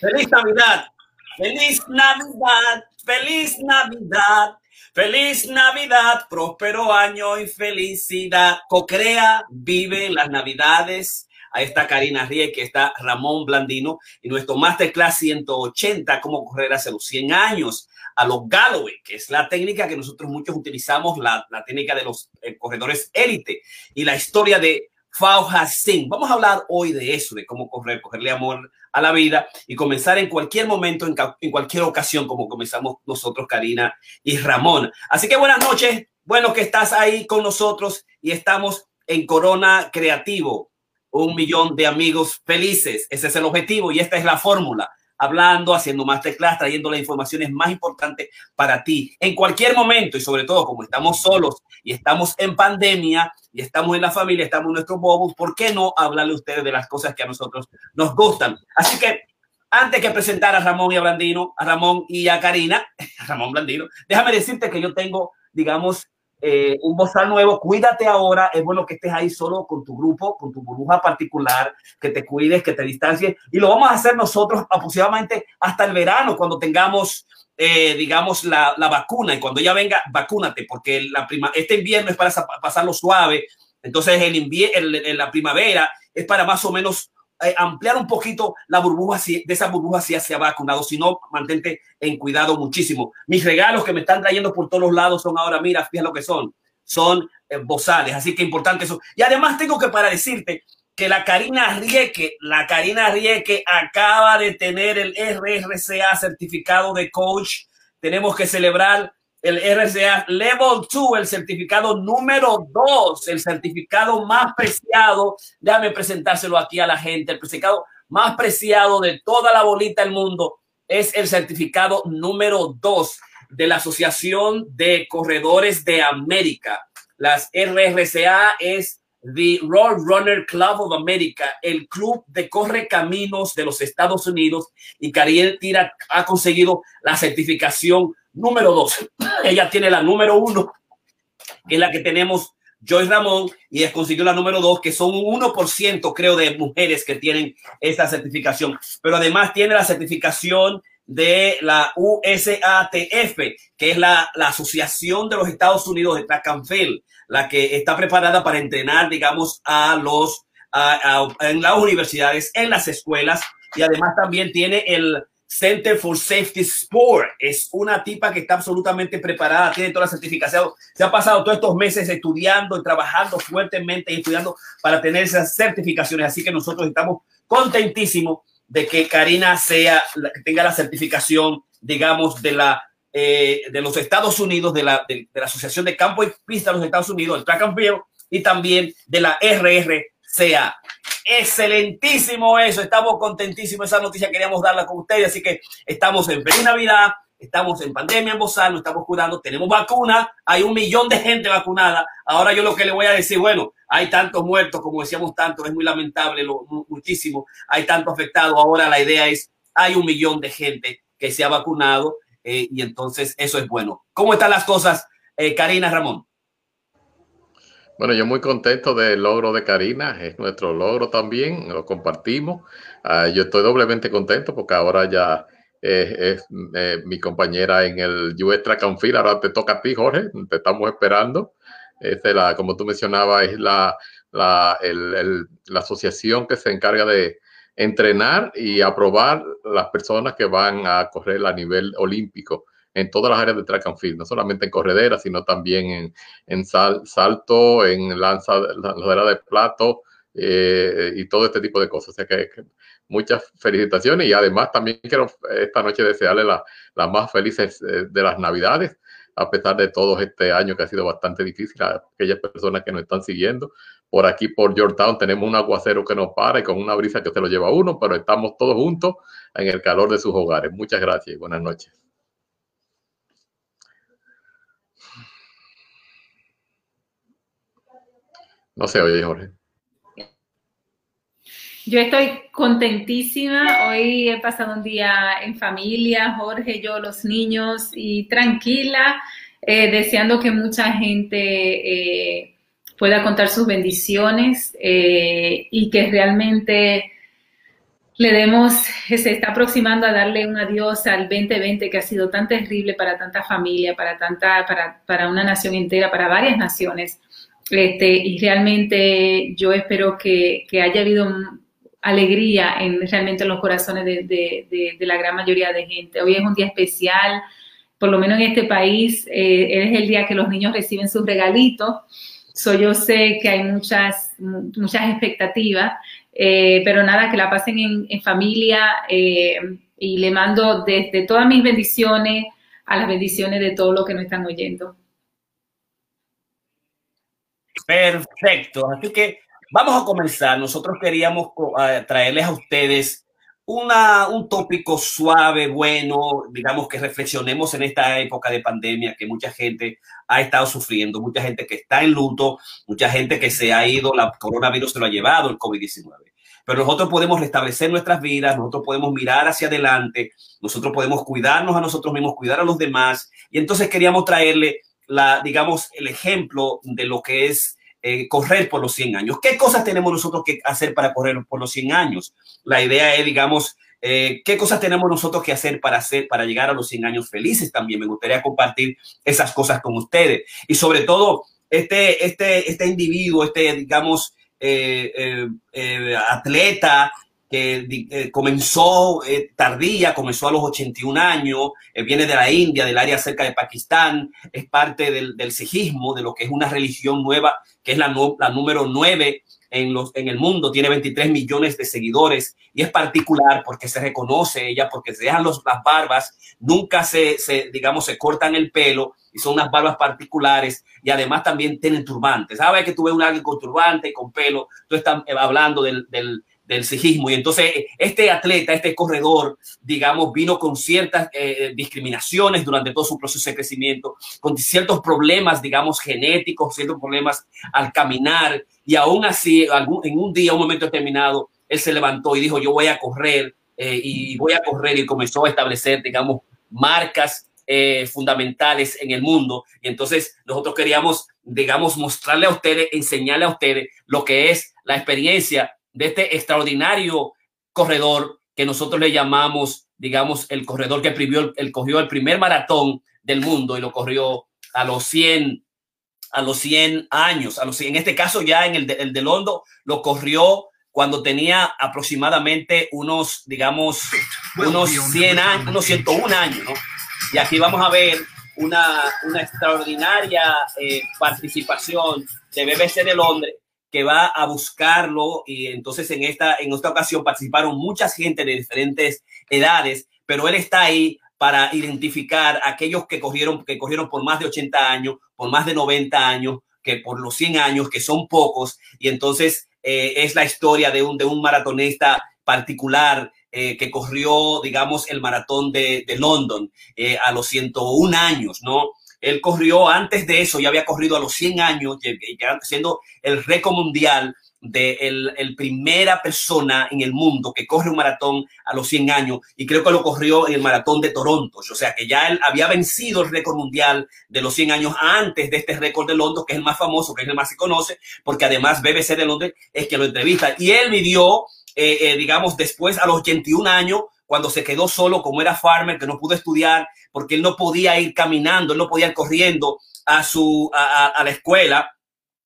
Feliz Navidad. Feliz Navidad. Feliz Navidad. Feliz Navidad, próspero año y felicidad. Cocrea vive las Navidades. Ahí está Karina Rieke, está Ramón Blandino y nuestro Masterclass 180, cómo correr hace los 100 años a los Galloway, que es la técnica que nosotros muchos utilizamos, la, la técnica de los eh, corredores élite y la historia de Fauja Singh. Vamos a hablar hoy de eso, de cómo correr, cogerle amor a la vida y comenzar en cualquier momento, en, en, cualquier ocasión, como comenzamos nosotros, Karina y Ramón. Así que buenas noches, bueno que estás ahí con nosotros y estamos en Corona Creativo, un millón de amigos felices. Ese es el objetivo y esta es la fórmula hablando, haciendo masterclass, trayendo las informaciones más importantes para ti en cualquier momento y sobre todo como estamos solos y estamos en pandemia y estamos en la familia, estamos en nuestros bobos, ¿por qué no hablarle a ustedes de las cosas que a nosotros nos gustan? Así que antes que presentar a Ramón y a Blandino, a Ramón y a Karina, a Ramón Blandino, déjame decirte que yo tengo, digamos, eh, un bozal nuevo, cuídate ahora, es bueno que estés ahí solo con tu grupo, con tu burbuja particular, que te cuides, que te distancies, y lo vamos a hacer nosotros aproximadamente hasta el verano, cuando tengamos, eh, digamos, la, la, vacuna, y cuando ya venga, vacúnate, porque la prima, este invierno es para pasarlo suave, entonces el en la primavera es para más o menos eh, ampliar un poquito la burbuja de esa burbuja si se ha vacunado, si no, mantente en cuidado muchísimo. Mis regalos que me están trayendo por todos lados son ahora, mira, fíjate lo que son, son eh, bozales, así que importante eso. Y además tengo que para decirte que la Karina Rieke, la Karina Rieke acaba de tener el RRCA certificado de coach. Tenemos que celebrar el RCA Level 2, el certificado número 2, el certificado más preciado. Déjame presentárselo aquí a la gente. El certificado más preciado de toda la bolita del mundo es el certificado número 2 de la Asociación de Corredores de América. Las RRCA es The Road Runner Club of America, el club de corre caminos de los Estados Unidos. Y Cariel Tira ha conseguido la certificación número dos. Ella tiene la número uno, que es la que tenemos Joyce Ramón, y es consiguió la número dos, que son un 1%, creo, de mujeres que tienen esta certificación. Pero además tiene la certificación de la USATF, que es la, la Asociación de los Estados Unidos de Track la que está preparada para entrenar, digamos, a los, a, en las universidades, en las escuelas, y además también tiene el, Center for Safety Sport. Es una tipa que está absolutamente preparada, tiene toda la certificación. Se ha pasado todos estos meses estudiando y trabajando fuertemente y estudiando para tener esas certificaciones. Así que nosotros estamos contentísimos de que Karina sea, que tenga la certificación, digamos, de la eh, de los Estados Unidos, de la, de, de, la Asociación de Campo y Pista de los Estados Unidos, el Track and Field, y también de la RRCA. Excelentísimo eso, estamos contentísimos. Esa noticia queríamos darla con ustedes, así que estamos en feliz Navidad, estamos en pandemia en Bozal, nos estamos cuidando, tenemos vacuna, hay un millón de gente vacunada. Ahora yo lo que le voy a decir, bueno, hay tantos muertos, como decíamos tanto, es muy lamentable, lo, muchísimo, hay tanto afectado. Ahora la idea es, hay un millón de gente que se ha vacunado eh, y entonces eso es bueno. ¿Cómo están las cosas, eh, Karina Ramón? Bueno, yo muy contento del logro de Karina, es nuestro logro también, lo compartimos. Uh, yo estoy doblemente contento porque ahora ya es eh, mi compañera en el US Track. Ahora te toca a ti, Jorge, te estamos esperando. Este, la, como tú mencionabas, es la, la, el, el, la asociación que se encarga de entrenar y aprobar las personas que van a correr a nivel olímpico en todas las áreas de track and field, no solamente en corredera, sino también en, en sal, salto, en lanza, lanzadera de plato eh, y todo este tipo de cosas. O sea que, muchas felicitaciones y además también quiero esta noche desearle las la más felices eh, de las navidades, a pesar de todo este año que ha sido bastante difícil a aquellas personas que nos están siguiendo. Por aquí, por Georgetown, tenemos un aguacero que nos para y con una brisa que se lo lleva uno, pero estamos todos juntos en el calor de sus hogares. Muchas gracias y buenas noches. No se oye, Jorge. Yo estoy contentísima. Hoy he pasado un día en familia, Jorge, yo, los niños, y tranquila, eh, deseando que mucha gente eh, pueda contar sus bendiciones eh, y que realmente le demos, se está aproximando a darle un adiós al 2020 que ha sido tan terrible para tanta familia, para tanta, para, para una nación entera, para varias naciones. Este, y realmente yo espero que, haya habido alegría en realmente los corazones de, la gran mayoría de gente. Hoy es un día especial, por lo menos en este país, eh, es el día que los niños reciben sus regalitos. So, yo sé que hay muchas, muchas expectativas eh, pero nada, que la pasen en, familia eh, y le mando desde todas mis bendiciones a las bendiciones de todos los que nos están oyendo. Perfecto, así que vamos a comenzar. Nosotros queríamos traerles a ustedes una, un tópico suave, bueno, digamos que reflexionemos en esta época de pandemia que mucha gente ha estado sufriendo, mucha gente que está en luto, mucha gente que se ha ido, la coronavirus se lo ha llevado, el COVID-19. Pero nosotros podemos restablecer nuestras vidas, nosotros podemos mirar hacia adelante, nosotros podemos cuidarnos a nosotros mismos, cuidar a los demás. Y entonces queríamos traerle, la, digamos, el ejemplo de lo que es eh, correr por los 100 años. ¿Qué cosas tenemos nosotros que hacer para correr por los 100 años? La idea es, digamos, eh, ¿qué cosas tenemos nosotros que hacer para, hacer para llegar a los 100 años felices también? Me gustaría compartir esas cosas con ustedes. Y sobre todo, este, este, este individuo, este, digamos, eh, atleta que comenzó tardía, comenzó a los 81 años, viene de la India, del área cerca de Pakistán, es parte del, del sijismo, de lo que es una religión nueva que es la, la número 9 en, los, en el mundo, tiene 23 millones de seguidores y es particular porque se reconoce ella, porque se dejan los, las barbas, nunca se, se, digamos, se cortan el pelo y son unas barbas particulares y además también tienen turbantes. ¿Sabes que tuve un alguien con turbante y con pelo? Tú estás hablando del, del, del sijismo. Y entonces este atleta, este corredor, digamos, vino con ciertas eh, discriminaciones durante todo su proceso de crecimiento, con ciertos problemas, digamos, genéticos, ciertos problemas al caminar. Y aún así, en un día, un momento determinado, él se levantó y dijo, yo voy a correr eh, y voy a correr y comenzó a establecer, digamos, marcas eh, fundamentales en el mundo. Y entonces nosotros queríamos, digamos, mostrarle a ustedes, enseñarle a ustedes lo que es la experiencia de este extraordinario corredor que nosotros le llamamos, digamos, el corredor que privió, el, cogió el primer maratón del mundo y lo corrió a los 100, a los 100 años. A los, en este caso ya en el de, el de Londo lo corrió cuando tenía aproximadamente unos, digamos, unos 100 años, unos 101 años. Y aquí vamos a ver una, una extraordinaria eh, participación de BBC de Londres que va a buscarlo y entonces en esta, en esta ocasión participaron mucha gente de diferentes edades, pero él está ahí para identificar a aquellos que corrieron, que corrieron por más de 80 años, por más de 90 años, que por los 100 años, que son pocos, y entonces eh, es la historia de un, de un maratonista particular eh, que corrió, digamos, el maratón de, de London eh, a los 101 años, ¿no? Él corrió antes de eso, ya había corrido a los 100 años, siendo el récord mundial de el, primera persona en el mundo que corre un maratón a los 100 años y creo que lo corrió en el maratón de Toronto, o sea que ya él había vencido el récord mundial de los 100 años antes de este récord de Londres, que es el más famoso, que es el más se conoce, porque además BBC de Londres es que lo entrevista. Y él midió, eh, eh, digamos, después a los 81 años, cuando se quedó solo, como era farmer, que no pudo estudiar, porque él no podía ir caminando, él no podía ir corriendo a, su, a, a la escuela.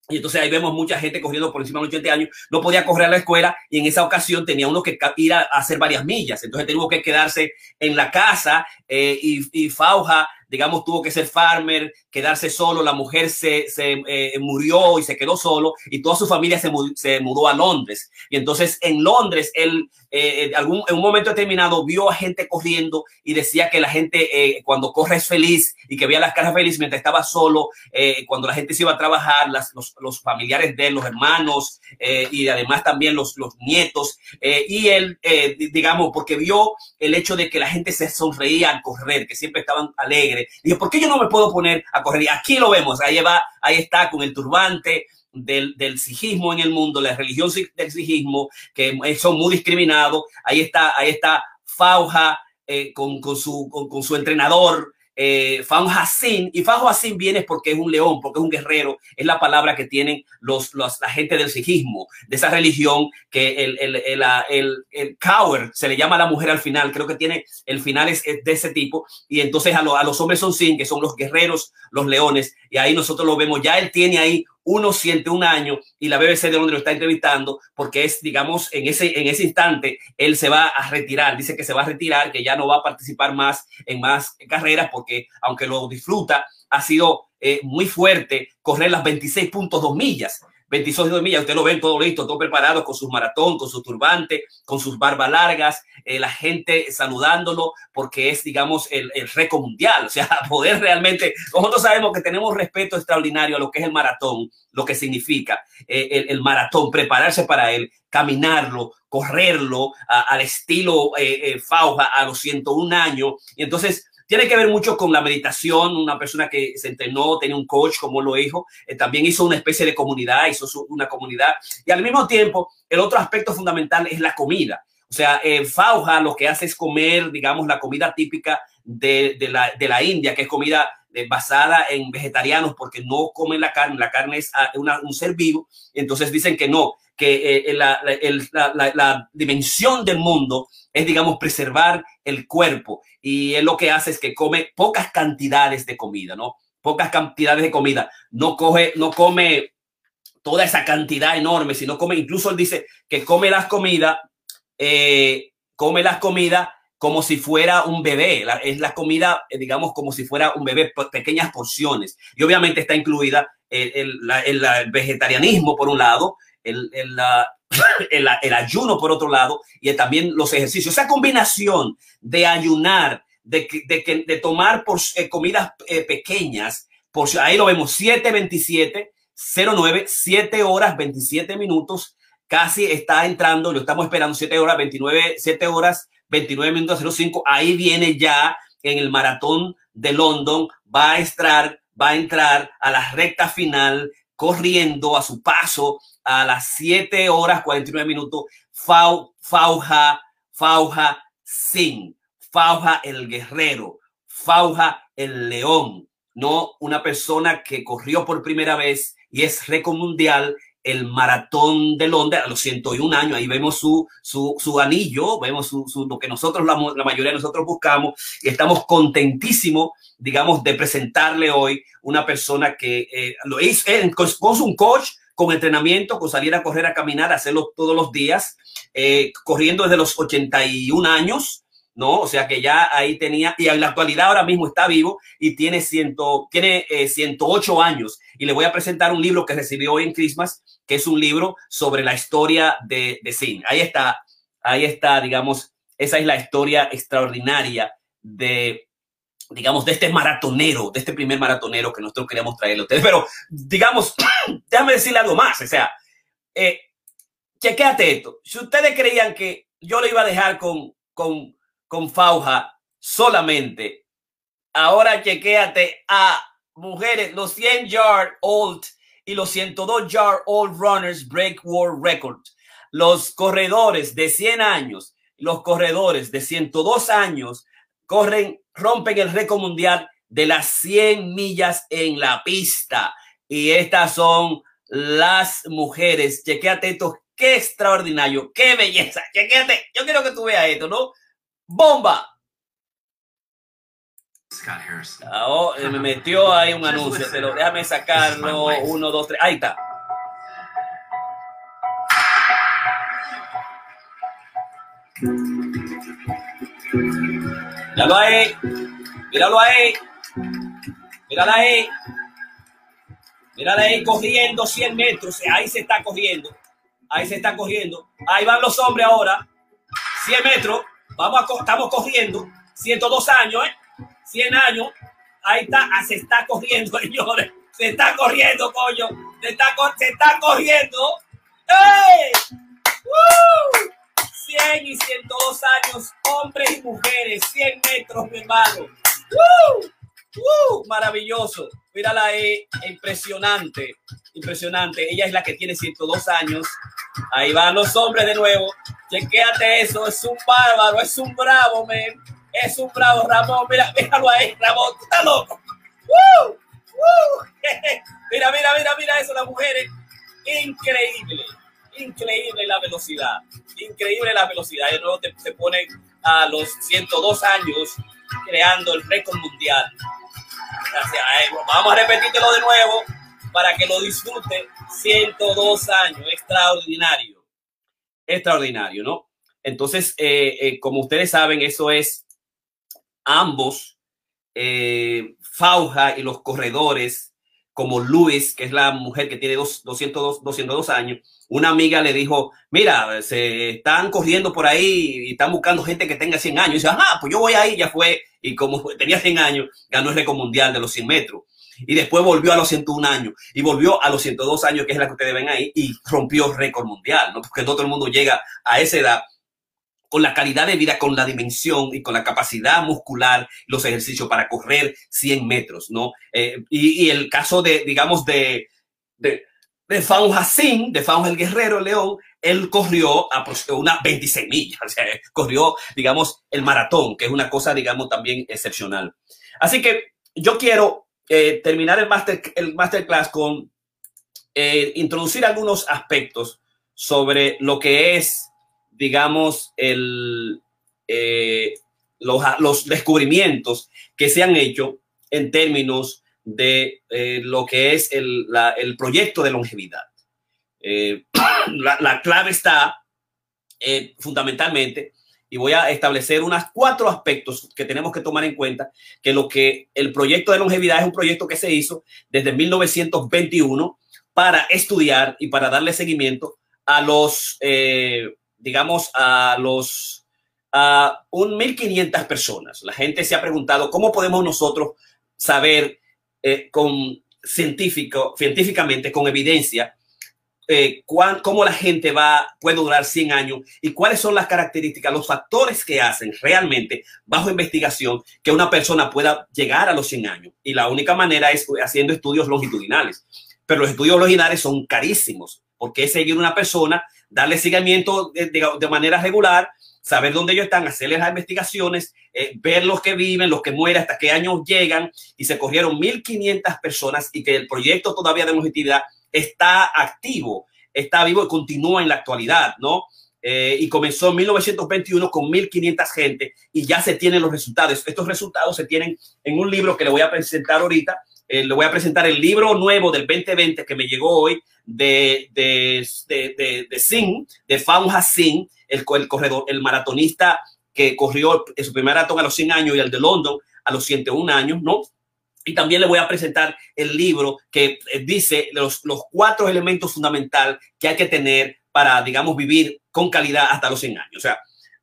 Y entonces ahí vemos mucha gente corriendo por encima de los 80 años, no podía correr a la escuela y en esa ocasión tenía uno que ir a, hacer varias millas. Entonces tuvo que quedarse en la casa eh, y, y Fauja digamos, tuvo que ser farmer, quedarse solo, la mujer se, se eh, murió y se quedó solo y toda su familia se, se mudó a Londres. Y entonces en Londres, él eh, algún, en un momento determinado vio a gente corriendo y decía que la gente eh, cuando corre es feliz y que veía las caras felices mientras estaba solo, eh, cuando la gente se iba a trabajar, los, los, familiares de él, los hermanos eh, y además también los, los nietos. Eh, y él, digamos, porque vio el hecho de que la gente se sonreía al correr, que siempre estaban alegres Dijo, ¿por qué yo no me puedo poner a correr? Y aquí lo vemos, ahí va, ahí está con el turbante del, del sijismo en el mundo, la religión del sijismo, que son muy discriminados. Ahí está, ahí está Fauja eh, con, con, su, con, su entrenador, eh, Fan Hassin, y Fan Hassin viene porque es un león, porque es un guerrero, es la palabra que tienen los, los la gente del sijismo, de esa religión que el, el, el, el, el Cower se le llama a la mujer al final, creo que tiene, el final es, de ese tipo, y entonces a, lo, a los hombres son Sin, que son los guerreros, los leones, y ahí nosotros lo vemos, ya él tiene ahí uno siente un año y la BBC de Londres lo está entrevistando porque es, digamos, en ese, en ese instante él se va a retirar, dice que se va a retirar, que ya no va a participar más en más carreras porque aunque lo disfruta, ha sido eh, muy fuerte correr las 26.2 millas. 26 de millas, usted lo ven todo listo, todo preparado con sus maratón, con su turbante, con sus barbas largas, eh, la gente saludándolo porque es, digamos, el, el récord mundial. O sea, poder realmente, nosotros sabemos que tenemos respeto extraordinario a lo que es el maratón, lo que significa eh, el, el, maratón, prepararse para él, caminarlo, correrlo a, al estilo eh, eh, Fauja a los 101 años. Y entonces, tiene que ver mucho con la meditación, una persona que se entrenó, tenía un coach, como lo dijo, eh, también hizo una especie de comunidad, hizo una comunidad. Y al mismo tiempo, el otro aspecto fundamental es la comida. O sea, eh, Fauja lo que hace es comer, digamos, la comida típica de, la, India, que es comida eh, basada en vegetarianos, porque no comen la carne, la carne es ah, un ser vivo. Entonces dicen que no, que eh, la, la, dimensión del mundo es, digamos, preservar el cuerpo. Y él lo que hace es que come pocas cantidades de comida, ¿no? Pocas cantidades de comida. No coge, no come toda esa cantidad enorme, sino come, incluso él dice que come las comidas, eh, come las comidas como si fuera un bebé. Es la comida, eh, digamos, como si fuera un bebé, pequeñas porciones. Y obviamente está incluida el vegetarianismo, por un lado, el, el, el, el, ayuno por otro lado y también los ejercicios. Esa combinación de ayunar, de, de, de tomar por, eh, comidas eh, pequeñas, por, ahí lo vemos, 7.27, 09, 7 horas 27 minutos, casi está entrando, lo estamos esperando 7 horas 29, 7 horas 29 minutos 05, ahí viene ya en el maratón de London, va a entrar, va a entrar a la recta final corriendo a su paso a las 7 horas 49 minutos, Fau, Fauja, Fauja Sin, Fauja el guerrero, Fauja el león, no una persona que corrió por primera vez y es récord mundial el maratón de Londres a los 101 años. Ahí vemos su, su, su anillo, vemos su, su, lo que nosotros, la, mayoría de nosotros buscamos y estamos contentísimos, digamos, de presentarle hoy una persona que eh, lo hizo con un coach, con entrenamiento, con salir a correr, a caminar, a hacerlo todos los días, eh, corriendo desde los 81 años, ¿no? O sea que ya ahí tenía, y en la actualidad ahora mismo está vivo y tiene, ciento, tiene eh, 108 años. Y le voy a presentar un libro que recibió hoy en Christmas, que es un libro sobre la historia de, de Sin. Ahí está, ahí está, digamos, esa es la historia extraordinaria de, digamos, de este maratonero, de este primer maratonero que nosotros queríamos traerle a ustedes. Pero, digamos, déjame decirle algo más. O sea, eh, chequéate esto. Si ustedes creían que yo le iba a dejar con, con, con Fauja solamente, ahora chequéate a mujeres, los 100 yard old y los 102 yard old runners break world records. Los corredores de 100 años, los corredores de 102 años corren, rompen el récord mundial de las 100 millas en la pista. Y estas son las mujeres. Chequéate esto. Qué extraordinario. Qué belleza. Chequéate. Yo quiero que tú veas esto, ¿no? Bomba. Scott Harrison. Oh, me metió ahí un anuncio, pero déjame sacarlo. Uno, dos, tres. Ahí está. Míralo ahí. Míralo ahí. Míralo ahí. Míralo ahí corriendo 100 metros. Ahí se está corriendo. Ahí se está corriendo. Ahí van los hombres ahora. 100 metros. Vamos a, estamos corriendo. 102 años, ¿eh? 100 años. Ahí está. Ah, se está corriendo, señores. Se está corriendo, coño. Se está, se está corriendo. ¡Ey! ¡Woo! 100 y 102 años, hombres y mujeres, 100 metros, mi hermano. ¡Uh! ¡Uh! Maravilloso. Mírala ahí, impresionante, impresionante. Ella es la que tiene 102 años. Ahí van los hombres de nuevo. Chequéate eso, es un bárbaro, es un bravo, men. Es un bravo, Ramón. Mira, míralo ahí, Ramón. Tú estás loco. ¡Uh! mira, mira, mira, mira eso, las mujeres. Increíble. Increíble la velocidad. Increíble la velocidad. Y luego se pone a los 102 años creando el récord mundial. Gracias. Vamos a repetírtelo de nuevo para que lo disfrute. 102 años. Extraordinario. Extraordinario, ¿no? Entonces, eh, eh, como ustedes saben, eso es ambos, eh, Fauja y los corredores, como Luis, que es la mujer que tiene dos, 202, 202 años, una amiga le dijo, mira, se están corriendo por ahí y están buscando gente que tenga 100 años. Y dice, ajá, pues yo voy ahí, ya fue. Y como tenía 100 años, ganó el récord mundial de los 100 metros. Y después volvió a los 101 años y volvió a los 102 años, que es la que ustedes ven ahí, y rompió récord mundial, ¿no? Porque todo el mundo llega a esa edad con la calidad de vida, con la dimensión y con la capacidad muscular, los ejercicios para correr 100 metros, ¿no? Eh, y, el caso de, digamos, de, de, de Faun Hassin, de Faun el Guerrero León, él corrió a unas 26 millas, o sea, corrió, digamos, el maratón, que es una cosa, digamos, también excepcional. Así que yo quiero eh, terminar el, master, el masterclass con eh, introducir algunos aspectos sobre lo que es digamos, eh, los, los, descubrimientos que se han hecho en términos de eh, lo que es el, el, proyecto de longevidad. Eh, la, la, clave está fundamentalmente, y voy a establecer unos cuatro aspectos que tenemos que tomar en cuenta, que lo que el proyecto de longevidad es un proyecto que se hizo desde 1921 para estudiar y para darle seguimiento a los digamos, a los a un 1.500 personas. La gente se ha preguntado cómo podemos nosotros saber eh, con científico, científicamente, con evidencia, eh, cuán, cómo la gente va, puede durar 100 años y cuáles son las características, los factores que hacen realmente bajo investigación que una persona pueda llegar a los 100 años. Y la única manera es haciendo estudios longitudinales. Pero los estudios longitudinales son carísimos porque es seguir una persona darle seguimiento de, de, manera regular, saber dónde ellos están, hacerles las investigaciones, eh, ver los que viven, los que mueren, hasta qué años llegan, y se corrieron 1.500 personas y que el proyecto todavía de longevidad está activo, está vivo y continúa en la actualidad, ¿no? Eh, y comenzó en 1921 con 1.500 gente y ya se tienen los resultados. Estos resultados se tienen en un libro que le voy a presentar ahorita. Eh, le voy a presentar el libro nuevo del 2020 que me llegó hoy, de, de, de, de, Singh, de Faun Hassin, el, corredor, el maratonista que corrió su primer maratón a los 100 años y el de London a los 101 años, ¿no? Y también le voy a presentar el libro que eh, dice los, los cuatro elementos fundamentales que hay que tener para, digamos, vivir con calidad hasta los 100 años. O sea,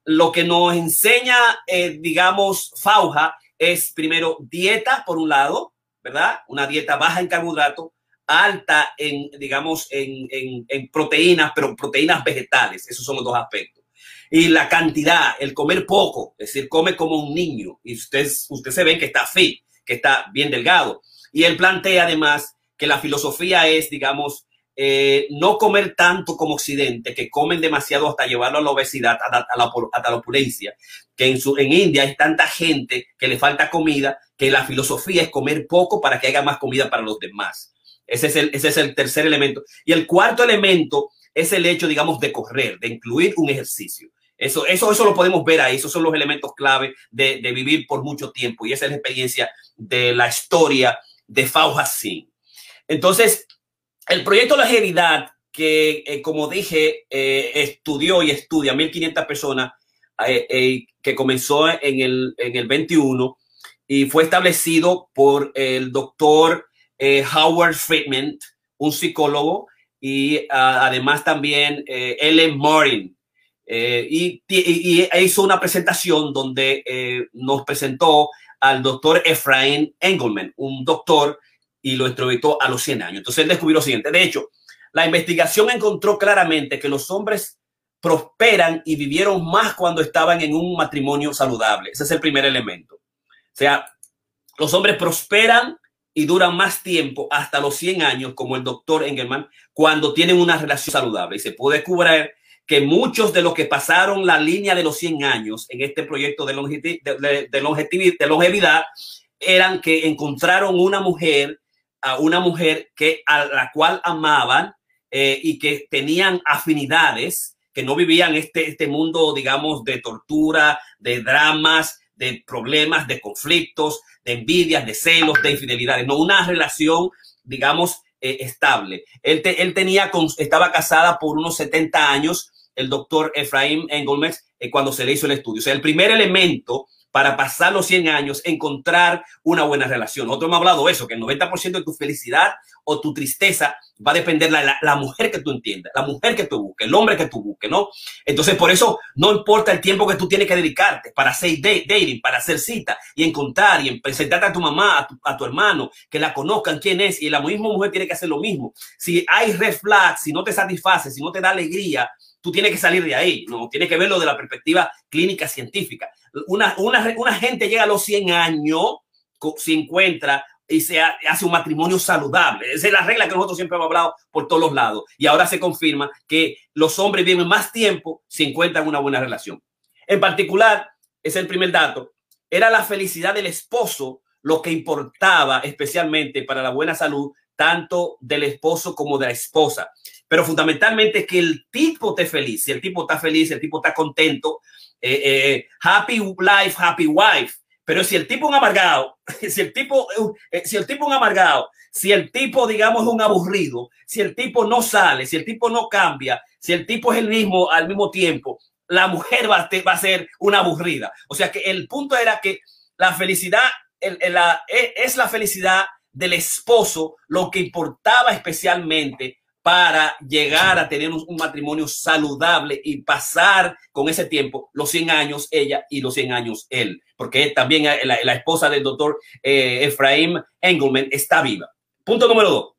lo que nos enseña, eh, digamos, Fauja es primero dieta, por un lado, ¿verdad? Una dieta baja en carbohidratos, alta en, digamos, en, en, en, proteínas, pero proteínas vegetales. Esos son los dos aspectos. Y la cantidad, el comer poco, es decir, come como un niño. Y usted, usted se ve que está fit, que está bien delgado. Y él plantea además que la filosofía es, digamos, eh, no comer tanto como Occidente, que comen demasiado hasta llevarlo a la obesidad, a la, a la, a la opulencia, que en, su, en India hay tanta gente que le falta comida, que la filosofía es comer poco para que haya más comida para los demás. Ese es, el, ese es el tercer elemento. Y el cuarto elemento es el hecho, digamos, de correr, de incluir un ejercicio. Eso, eso, eso lo podemos ver ahí. Esos son los elementos clave de, de vivir por mucho tiempo. Y esa es la experiencia de la historia de Fauja. Entonces, el proyecto Longevidad, que eh, como dije, eh, estudió y estudia 1.500 personas, eh, eh, que comenzó en el, en el 21 y fue establecido por el doctor eh, Howard Friedman, un psicólogo, y uh, además también Ellen Morin. Eh, y, y, y, hizo una presentación donde eh, nos presentó al doctor Efraín Engelman, un doctor, y lo entrevistó a los 100 años. Entonces él descubrió lo siguiente. De hecho, la investigación encontró claramente que los hombres prosperan y vivieron más cuando estaban en un matrimonio saludable. Ese es el primer elemento. O sea, los hombres prosperan y duran más tiempo, hasta los 100 años, como el doctor Engelman, cuando tienen una relación saludable. Y se puede descubrir que muchos de los que pasaron la línea de los 100 años en este proyecto de, de, de longevidad eran que encontraron una mujer, a una mujer que a la cual amaban eh, y que tenían afinidades, que no vivían este, este mundo, digamos, de tortura, de dramas, de problemas, de conflictos, de envidias, de celos, de infidelidades, no una relación, digamos, eh, estable. Él, él tenía, estaba casada por unos 70 años, el doctor Efraín Engelmex, eh, cuando se le hizo el estudio. O sea, el primer elemento para pasar los 100 años, encontrar una buena relación. Nosotros hemos hablado de eso, que el 90% de tu felicidad o tu tristeza va a depender de la, mujer que tú entiendas, la mujer que tú busques, el hombre que tú busques, ¿no? Entonces, por eso no importa el tiempo que tú tienes que dedicarte para hacer dating, para hacer cita y encontrar y presentarte a tu mamá, a tu, a tu hermano, que la conozcan quién es y la misma mujer tiene que hacer lo mismo. Si hay red flags, si no te satisface, si no te da alegría, tú tienes que salir de ahí, ¿no? Tienes que verlo de la perspectiva clínica científica. Una, una, gente llega a los 100 años, se encuentra y se hace un matrimonio saludable. Esa es la regla que nosotros siempre hemos hablado por todos los lados. Y ahora se confirma que los hombres viven más tiempo si encuentran una buena relación. En particular, es el primer dato, era la felicidad del esposo lo que importaba especialmente para la buena salud tanto del esposo como de la esposa. Pero fundamentalmente que el tipo esté feliz. Si el tipo está feliz, el tipo está contento, eh, eh, happy life, happy wife. Pero si el tipo es un amargado, si el tipo, eh, si el tipo es un amargado, si el tipo, digamos, es un aburrido, si el tipo no sale, si el tipo no cambia, si el tipo es el mismo al mismo tiempo, la mujer va a, va a ser una aburrida. O sea que el punto era que la felicidad la, es la felicidad del esposo lo que importaba especialmente para llegar a tener un, matrimonio saludable y pasar con ese tiempo los 100 años ella y los 100 años él, porque también la, esposa del doctor eh, Efraim Engelman está viva. Punto número dos.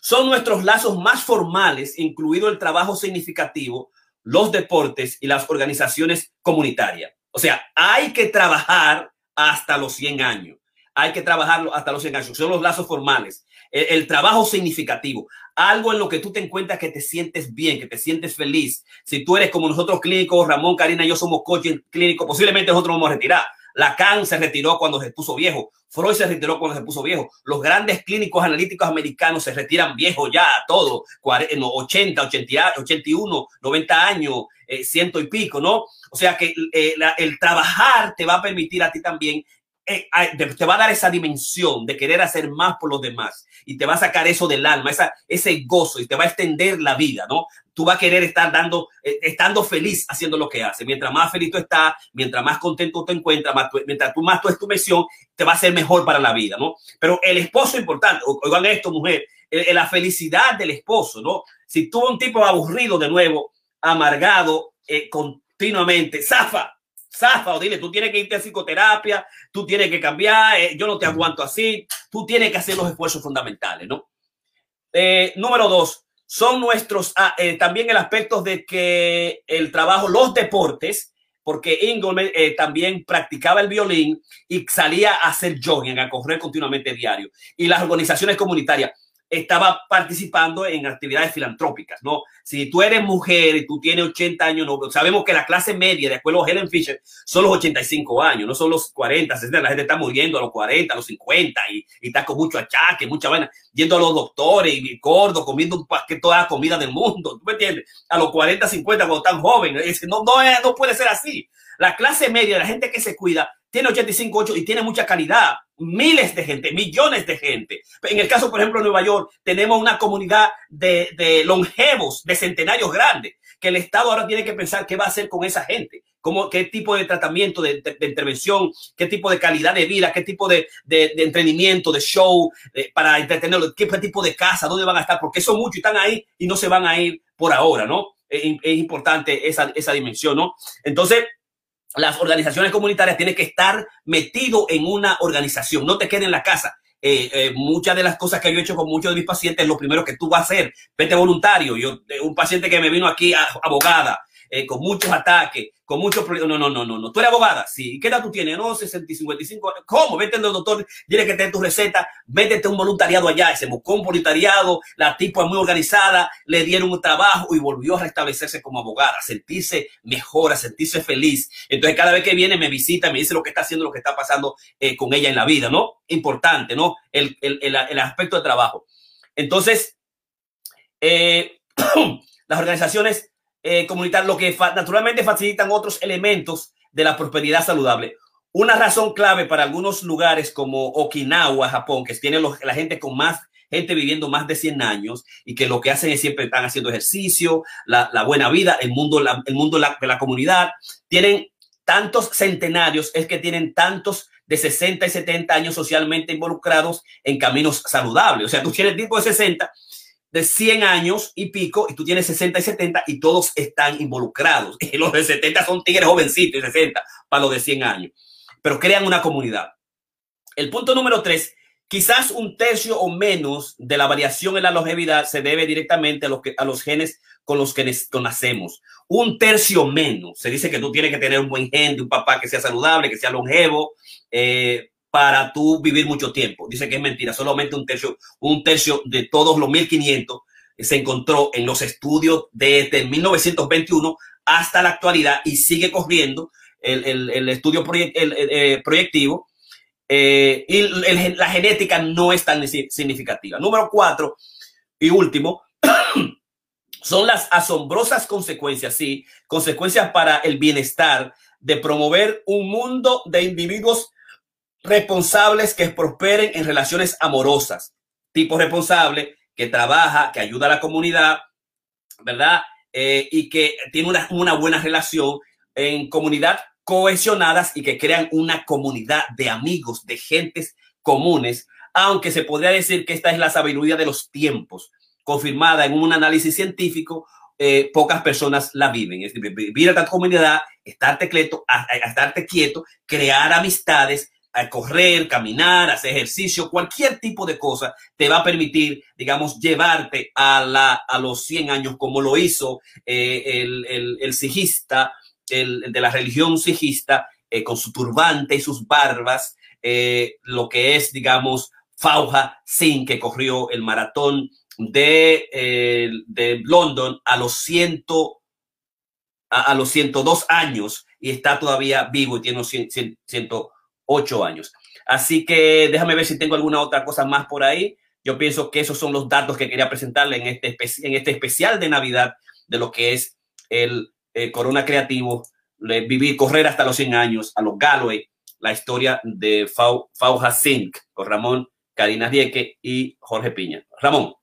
Son nuestros lazos más formales, incluido el trabajo significativo, los deportes y las organizaciones comunitarias. O sea, hay que trabajar hasta los 100 años hay que trabajarlo hasta los 100 años. Son los lazos formales. El, trabajo significativo. Algo en lo que tú te encuentras que te sientes bien, que te sientes feliz. Si tú eres como nosotros clínicos, Ramón, Karina yo somos coaching clínico, posiblemente nosotros vamos a retirar. Lacan se retiró cuando se puso viejo. Freud se retiró cuando se puso viejo. Los grandes clínicos analíticos americanos se retiran viejos ya, todo, 80, 80, 81, 90 años, eh, ciento y pico, ¿no? O sea que eh, el trabajar te va a permitir a ti también te va a dar esa dimensión de querer hacer más por los demás y te va a sacar eso del alma, esa, ese gozo y te va a extender la vida, ¿no? Tú vas a querer estar dando, eh, estando feliz haciendo lo que hace. Mientras más feliz tú estás, mientras más contento te encuentras, mientras tú más tú es tu misión, te va a ser mejor para la vida, ¿no? Pero el esposo es importante, oigan esto, mujer, eh, la felicidad del esposo, ¿no? Si tú un tipo aburrido de nuevo, amargado, continuamente, zafa, zafa o dile, tú tienes que irte a psicoterapia, tú tienes que cambiar, eh, yo no te aguanto así, tú tienes que hacer los esfuerzos fundamentales, ¿no? Eh, número dos, son nuestros, ah, eh, también el aspecto de que el trabajo, los deportes, porque Ingolman también practicaba el violín y salía a hacer jogging, a correr continuamente diario. Y las organizaciones comunitarias estaba participando en actividades filantrópicas, ¿no? Si tú eres mujer y tú tienes 80 años, no, sabemos que la clase media de acuerdo a Helen Fisher son los 85 años, no son los 40, 60, la gente está muriendo a los 40, a los 50 y, y está con mucho achaque, mucha vaina, yendo a los doctores y gordo, comiendo un paquete toda la comida del mundo, ¿tú me entiendes? A los 40, 50 cuando están jóvenes, no, no, no puede ser así. La clase media, la gente que se cuida, tiene 85, 8 y tiene mucha calidad. Miles de gente, millones de gente. En el caso, por ejemplo, de Nueva York, tenemos una comunidad de, de longevos, de centenarios grandes, que el Estado ahora tiene que pensar qué va a hacer con esa gente. Cómo, qué tipo de tratamiento, de, intervención, qué tipo de calidad de vida, qué tipo de, de, entretenimiento, de show eh, para entretenerlos, qué tipo de casa, dónde van a estar, porque son muchos y están ahí y no se van a ir por ahora, ¿no? Es, es importante esa, esa dimensión, ¿no? Entonces, las organizaciones comunitarias tienen que estar metido en una organización, no te quedes en la casa. Eh, eh, muchas de las cosas que yo he hecho con muchos de mis pacientes, lo primero que tú vas a hacer, vete voluntario. Yo, un paciente que me vino aquí, abogada, eh, con muchos ataques, con muchos problemas. No, no, no, no, no. Tú eres abogada, sí. ¿Qué edad tú tienes? No, 60 y 55. ¿Cómo? Vete al doctor, dile que te dé tu receta, métete un voluntariado allá. Se buscó un voluntariado, la tipo es muy organizada, le dieron un trabajo y volvió a restablecerse como abogada, a sentirse mejor, a sentirse feliz. Entonces, cada vez que viene, me visita, me dice lo que está haciendo, lo que está pasando eh, con ella en la vida, ¿no? Importante, ¿no? El, el, el, el aspecto de trabajo. Entonces, eh, las organizaciones eh, comunitarias lo que fa naturalmente facilitan otros elementos de la prosperidad saludable. Una razón clave para algunos lugares como Okinawa, Japón, que tiene los, la gente con más gente viviendo más de 100 años y que lo que hacen es siempre están haciendo ejercicio, la, la buena vida, el mundo, la, el mundo la, de la comunidad. Tienen tantos centenarios, es que tienen tantos de 60 y 70 años socialmente involucrados en caminos saludables. O sea, tú tienes tipo de 60 de 100 años y pico y tú tienes 60 y 70 y todos están involucrados. Y los de 70 son tigres jovencitos y 60 para los de 100 años. Pero crean una comunidad. El punto número 3, quizás un tercio o menos de la variación en la longevidad se debe directamente a los, que, a los genes con los que nacemos. Un tercio menos. Se dice que tú tienes que tener un buen gen de un papá que sea saludable, que sea longevo. Eh, para tú vivir mucho tiempo. Dice que es mentira, solamente un tercio, un tercio de todos los 1500 se encontró en los estudios desde 1921 hasta la actualidad y sigue corriendo el, el, el estudio el, eh, proyectivo eh, y la genética no es tan significativa. Número cuatro y último, son las asombrosas consecuencias, sí, consecuencias para el bienestar de promover un mundo de individuos responsables que prosperen en relaciones amorosas. Tipo responsable que trabaja, que ayuda a la comunidad, ¿verdad? Eh, y que tiene una, una buena relación en comunidad cohesionadas y que crean una comunidad de amigos, de gentes comunes, aunque se podría decir que esta es la sabiduría de los tiempos, confirmada en un análisis científico, eh, pocas personas la viven. Es decir, vivir en la comunidad, estarte quieto, estarte quieto, crear amistades, a correr, caminar, hacer ejercicio, cualquier tipo de cosa te va a permitir, digamos, llevarte a, la, a los 100 años como lo hizo eh, el, el, el, el, de la religión sijista, eh, con su turbante y sus barbas, eh, lo que es, digamos, Fauja Singh, que corrió el maratón de, eh, de London a los, ciento, a, a, los 102 años y está todavía vivo y tiene 100, 100, 100 ocho años. Así que déjame ver si tengo alguna otra cosa más por ahí. Yo pienso que esos son los datos que quería presentarle en este, en este especial de Navidad de lo que es el eh, Corona Creativo, vivir, correr hasta los 100 años, a los Galway, la historia de Fau, Fauja Sink, con Ramón Karina Dieque y Jorge Piña. Ramón.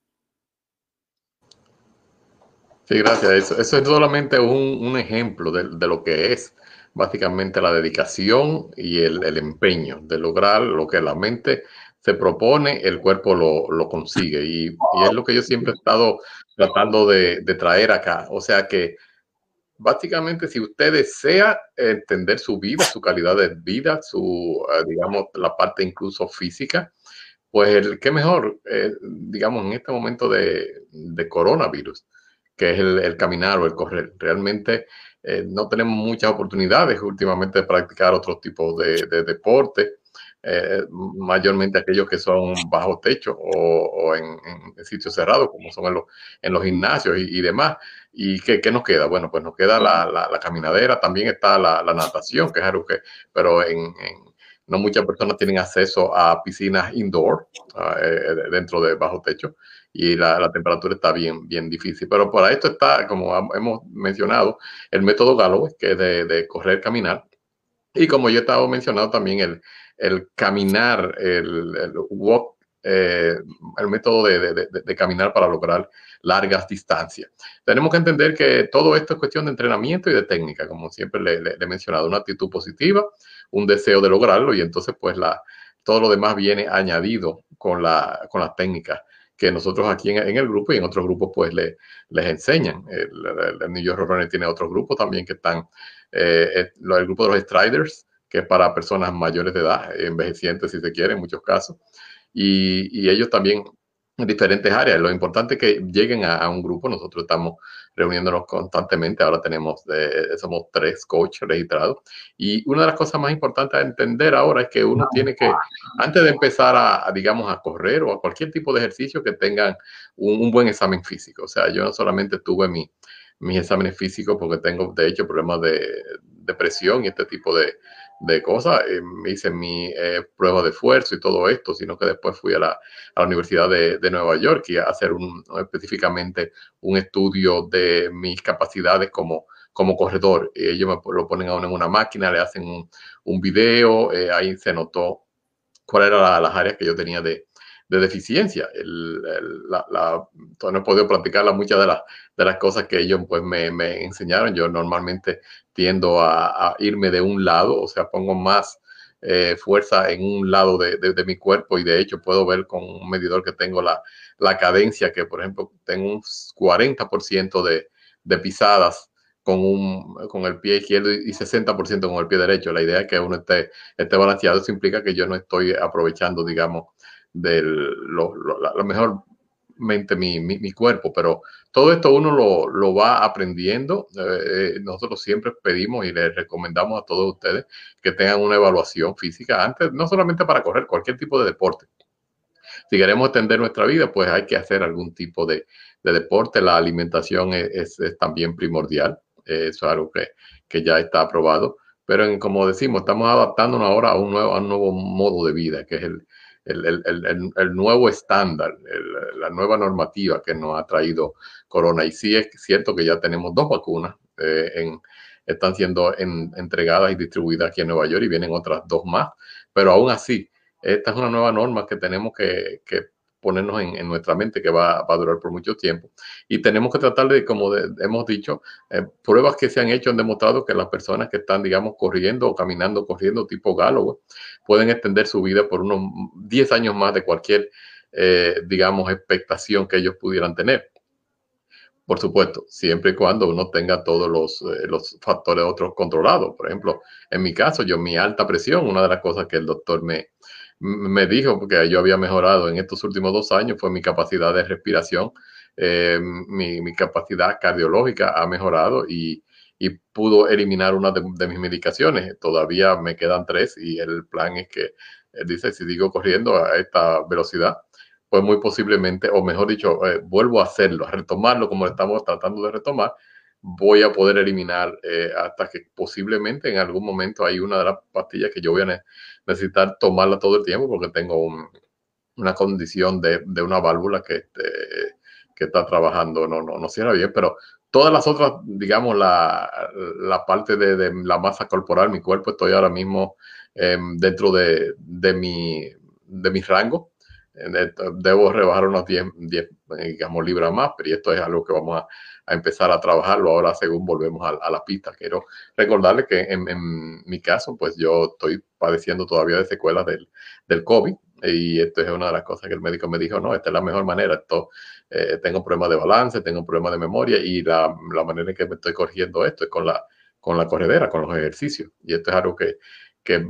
Sí, gracias. Eso, es solamente un, ejemplo de, lo que es básicamente la dedicación y el, el, empeño de lograr lo que la mente se propone, el cuerpo lo, lo consigue. Y, es lo que yo siempre he estado tratando de, de, traer acá. O sea que básicamente si usted desea entender su vida, su calidad de vida, su, eh, digamos, la parte incluso física, pues el, qué mejor, eh, digamos, en este momento de, de coronavirus, que es el, caminar o el correr. Realmente eh, no tenemos muchas oportunidades últimamente de practicar otros tipos de, de deporte, eh, mayormente aquellos que son bajo techo o, en, sitios cerrados, como son en los, en los gimnasios y, demás. ¿Y qué, nos queda? Bueno, pues nos queda la, la, la caminadera, también está la, natación, que es algo que, pero en, en no muchas personas tienen acceso a piscinas indoor, uh, dentro de bajo techo y la, la, temperatura está bien, bien difícil. Pero para esto está, como hemos mencionado, el método Galloway, que es de, de correr, caminar. Y como yo he estado mencionando también el, el caminar, el, el walk, eh, el método de, de, de, caminar para lograr largas distancias. Tenemos que entender que todo esto es cuestión de entrenamiento y de técnica, como siempre le, le, le he mencionado, una actitud positiva, un deseo de lograrlo y entonces pues la, todo lo demás viene añadido con, la, con las técnicas que nosotros aquí en, el grupo y en otros grupos pues le, les enseñan. El, el, el New tiene otros grupos también que están, eh, el, grupo de los Striders, que es para personas mayores de edad, envejecientes si se quiere en muchos casos, y ellos también en diferentes áreas. Lo importante es que lleguen a, un grupo. Nosotros estamos reuniéndonos constantemente. Ahora tenemos, somos tres coaches registrados. Y una de las cosas más importantes a entender ahora es que uno tiene que, antes de empezar a, digamos, a correr o a cualquier tipo de ejercicio, que tengan un, buen examen físico. O sea, yo no solamente tuve mi, mis exámenes físicos porque tengo, de hecho, problemas de depresión y este tipo de, de cosas. Eh, hice mi eh, prueba de esfuerzo y todo esto, sino que después fui a la, a la Universidad de, de, Nueva York y a hacer un, específicamente un estudio de mis capacidades como, como corredor. Ellos me lo ponen a uno en una máquina, le hacen un, un video, eh, ahí se notó cuáles eran las áreas que yo tenía de, de deficiencia. El, la, la, no he podido practicar muchas de las, de las cosas que ellos pues, me, me enseñaron. Yo normalmente tiendo a, irme de un lado, o sea, pongo más eh, fuerza en un lado de, de, mi cuerpo y de hecho puedo ver con un medidor que tengo la, la cadencia, que por ejemplo tengo un 40% de, de pisadas con, un, con el pie izquierdo y 60% con el pie derecho. La idea es que uno esté, esté balanceado, eso implica que yo no estoy aprovechando, digamos, de lo, lo, mejor mente mi, mi, cuerpo, pero todo esto uno lo, lo va aprendiendo. Eh, nosotros siempre pedimos y les recomendamos a todos ustedes que tengan una evaluación física antes, no solamente para correr, cualquier tipo de deporte. Si queremos extender nuestra vida, pues hay que hacer algún tipo de, de deporte. La alimentación es, es, también primordial. Eso es algo que, que ya está aprobado. Pero en, como decimos, estamos adaptándonos ahora a un nuevo, a un nuevo modo de vida, que es el, el, el, el, nuevo estándar, la nueva normativa que nos ha traído Corona. Y sí es cierto que ya tenemos dos vacunas, eh, están siendo en, entregadas y distribuidas aquí en Nueva York y vienen otras dos más, pero aún así, esta es una nueva norma que tenemos que, que ponernos en, en, nuestra mente que va, va, a durar por mucho tiempo. Y tenemos que tratar de, como de, hemos dicho, eh, pruebas que se han hecho han demostrado que las personas que están, digamos, corriendo o caminando, corriendo tipo Galloway, pueden extender su vida por unos 10 años más de cualquier, eh, digamos, expectación que ellos pudieran tener. Por supuesto, siempre y cuando uno tenga todos los, eh, los factores otros controlados. Por ejemplo, en mi caso, yo mi alta presión, una de las cosas que el doctor me, me dijo, porque yo había mejorado en estos últimos dos años, fue mi capacidad de respiración, eh, mi, mi, capacidad cardiológica ha mejorado y, y pudo eliminar una de, de, mis medicaciones. Todavía me quedan tres y el plan es que, él dice, si digo corriendo a esta velocidad, pues muy posiblemente, o mejor dicho, eh, vuelvo a hacerlo, a retomarlo como estamos tratando de retomar, voy a poder eliminar eh, hasta que posiblemente en algún momento hay una de las pastillas que yo voy a necesitar tomarla todo el tiempo porque tengo un, una condición de, de, una válvula que, este, que está trabajando, no, no, no cierra bien, pero todas las otras, digamos, la, la parte de, la masa corporal, mi cuerpo, estoy ahora mismo eh, dentro de, de, mi, de mi rango. Debo rebajar unos 10, 10, digamos, libras más, pero esto es algo que vamos a, empezar a trabajarlo ahora según volvemos a, la pista. Quiero recordarle que en, en, mi caso, pues yo estoy padeciendo todavía de secuelas del, del COVID y esto es una de las cosas que el médico me dijo, no, esta es la mejor manera, esto, eh, tengo problemas de balance, tengo problemas de memoria y la, la, manera en que me estoy corrigiendo esto es con la, con la corredera, con los ejercicios. Y esto es algo que, que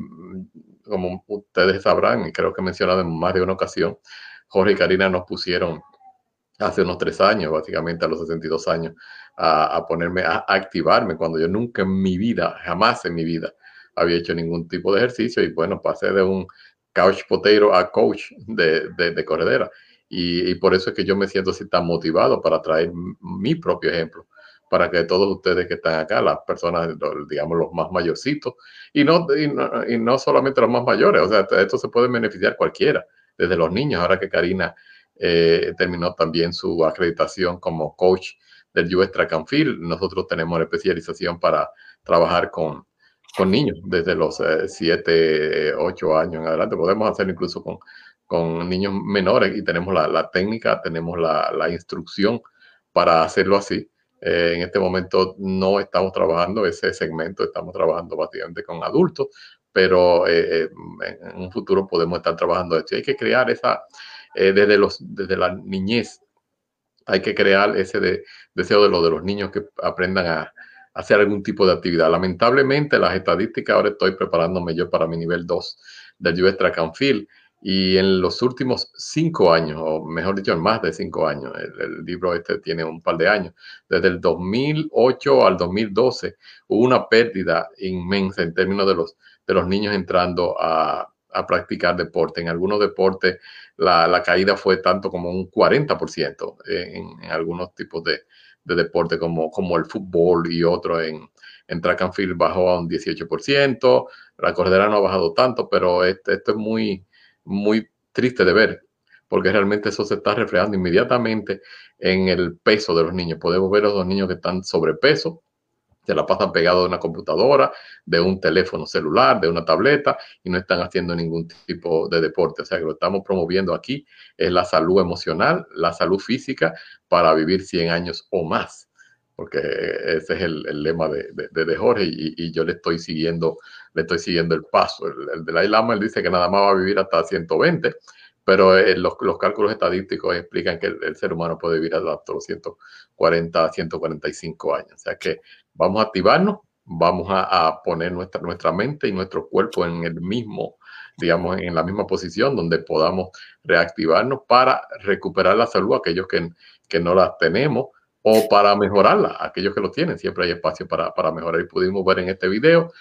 como ustedes sabrán, y creo que he mencionado en más de una ocasión, Jorge y Karina nos pusieron hace unos tres años, básicamente a los 62 años, a, a ponerme, a, a, activarme, cuando yo nunca en mi vida, jamás en mi vida, había hecho ningún tipo de ejercicio y bueno, pasé de un couch potato a coach de, de, de corredera. Y, por eso es que yo me siento así tan motivado para traer mi propio ejemplo, para que todos ustedes que están acá, las personas, digamos, los más mayorcitos, y no, y no, y no solamente los más mayores, o sea, esto se puede beneficiar cualquiera, desde los niños, ahora que Karina eh, terminó también su acreditación como coach del US Track and Field. Nosotros tenemos la especialización para trabajar con, con niños desde los 7, eh, 8 años en adelante. Podemos hacerlo incluso con, con niños menores y tenemos la, la técnica, tenemos la, la, instrucción para hacerlo así. Eh, en este momento no estamos trabajando ese segmento, estamos trabajando básicamente con adultos, pero eh, eh en un futuro podemos estar trabajando esto. Hay que crear esa, eh, desde, los, desde la niñez. Hay que crear ese de, deseo de, lo, de los niños que aprendan a, hacer algún tipo de actividad. Lamentablemente, las estadísticas, ahora estoy preparándome yo para mi nivel 2 del US Track and Field Y en los últimos cinco años, o mejor dicho, en más de cinco años, el, libro este tiene un par de años, desde el 2008 al 2012 hubo una pérdida inmensa en términos de los, de los niños entrando a, a practicar deporte. En algunos deportes la, la, caída fue tanto como un 40% en, en algunos tipos de, de, deporte como, como el fútbol y otro en, en track and field bajó a un 18%, la corredera no ha bajado tanto, pero esto, esto es muy muy triste de ver, porque realmente eso se está reflejando inmediatamente en el peso de los niños. Podemos ver a los niños que están sobrepeso, se la pasan pegados de una computadora, de un teléfono celular, de una tableta y no están haciendo ningún tipo de deporte. O sea que lo estamos promoviendo aquí es la salud emocional, la salud física para vivir 100 años o más, porque ese es el, lema de, de, Jorge y, yo le estoy siguiendo le estoy siguiendo el paso. El, el Dalai Lama él dice que nada más va a vivir hasta 120, pero eh, los, los, cálculos estadísticos explican que el, ser humano puede vivir hasta los 140, 145 años. O sea que vamos a activarnos, vamos a, a, poner nuestra, nuestra mente y nuestro cuerpo en el mismo, digamos, en la misma posición donde podamos reactivarnos para recuperar la salud, aquellos que, que no la tenemos, o para mejorarla, aquellos que lo tienen. Siempre hay espacio para, para mejorar. Y pudimos ver en este video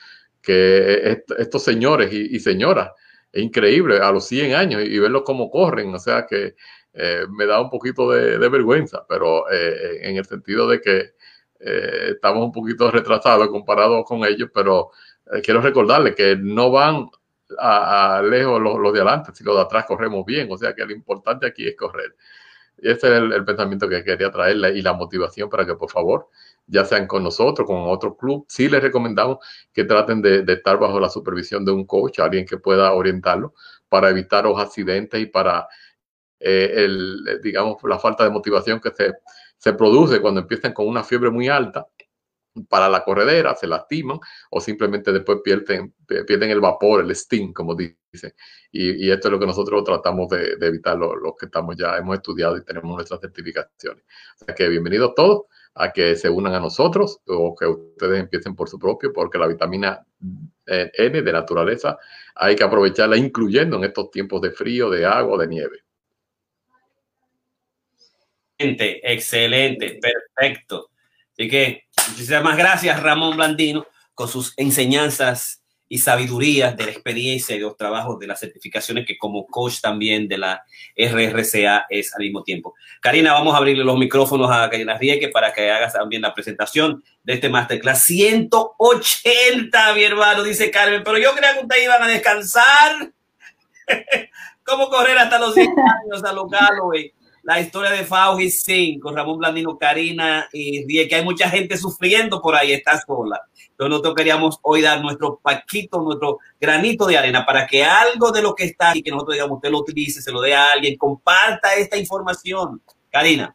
que estos señores y, señoras, es increíble a los 100 años y, verlos cómo corren, o sea que eh, me da un poquito de, vergüenza, pero eh, en el sentido de que eh, estamos un poquito retrasados comparados con ellos, pero quiero recordarles que no van a, lejos los, de adelante, si los de atrás corremos bien, o sea que lo importante aquí es correr. Y ese es el, pensamiento que quería traerle y la motivación para que por favor ya sean con nosotros, con otro club, sí les recomendamos que traten de, estar bajo la supervisión de un coach, alguien que pueda orientarlo para evitar los accidentes y para, eh, el, digamos, la falta de motivación que se, se produce cuando empiezan con una fiebre muy alta para la corredera, se lastiman o simplemente después pierden, pierden el vapor, el steam, como dicen. Y, esto es lo que nosotros tratamos de, de evitar, los lo que estamos ya, hemos estudiado y tenemos nuestras certificaciones. O que bienvenidos todos a que se unan a nosotros o que ustedes empiecen por su propio, porque la vitamina eh, N de naturaleza hay que aprovecharla incluyendo en estos tiempos de frío, de agua, de nieve. Excelente, excelente, perfecto. Así que muchísimas gracias Ramón Blandino con sus enseñanzas y sabiduría de la experiencia y de los trabajos de las certificaciones que como coach también de la RRCA es al mismo tiempo. Karina, vamos a abrirle los micrófonos a Karina Rieke para que hagas también la presentación de este masterclass 180, mi hermano, dice Carmen, pero yo creía que ustedes iban a descansar. ¿Cómo correr hasta los 10 años a lo Galloway? La historia de Fauji Singh con Ramón Blandino, Karina y Rieke. Hay mucha gente sufriendo por ahí, está sola entonces nosotros queríamos hoy dar nuestro paquito, nuestro granito de arena para que algo de lo que está y que nosotros digamos, usted lo utilice, se lo dé a alguien, comparta esta información. Karina.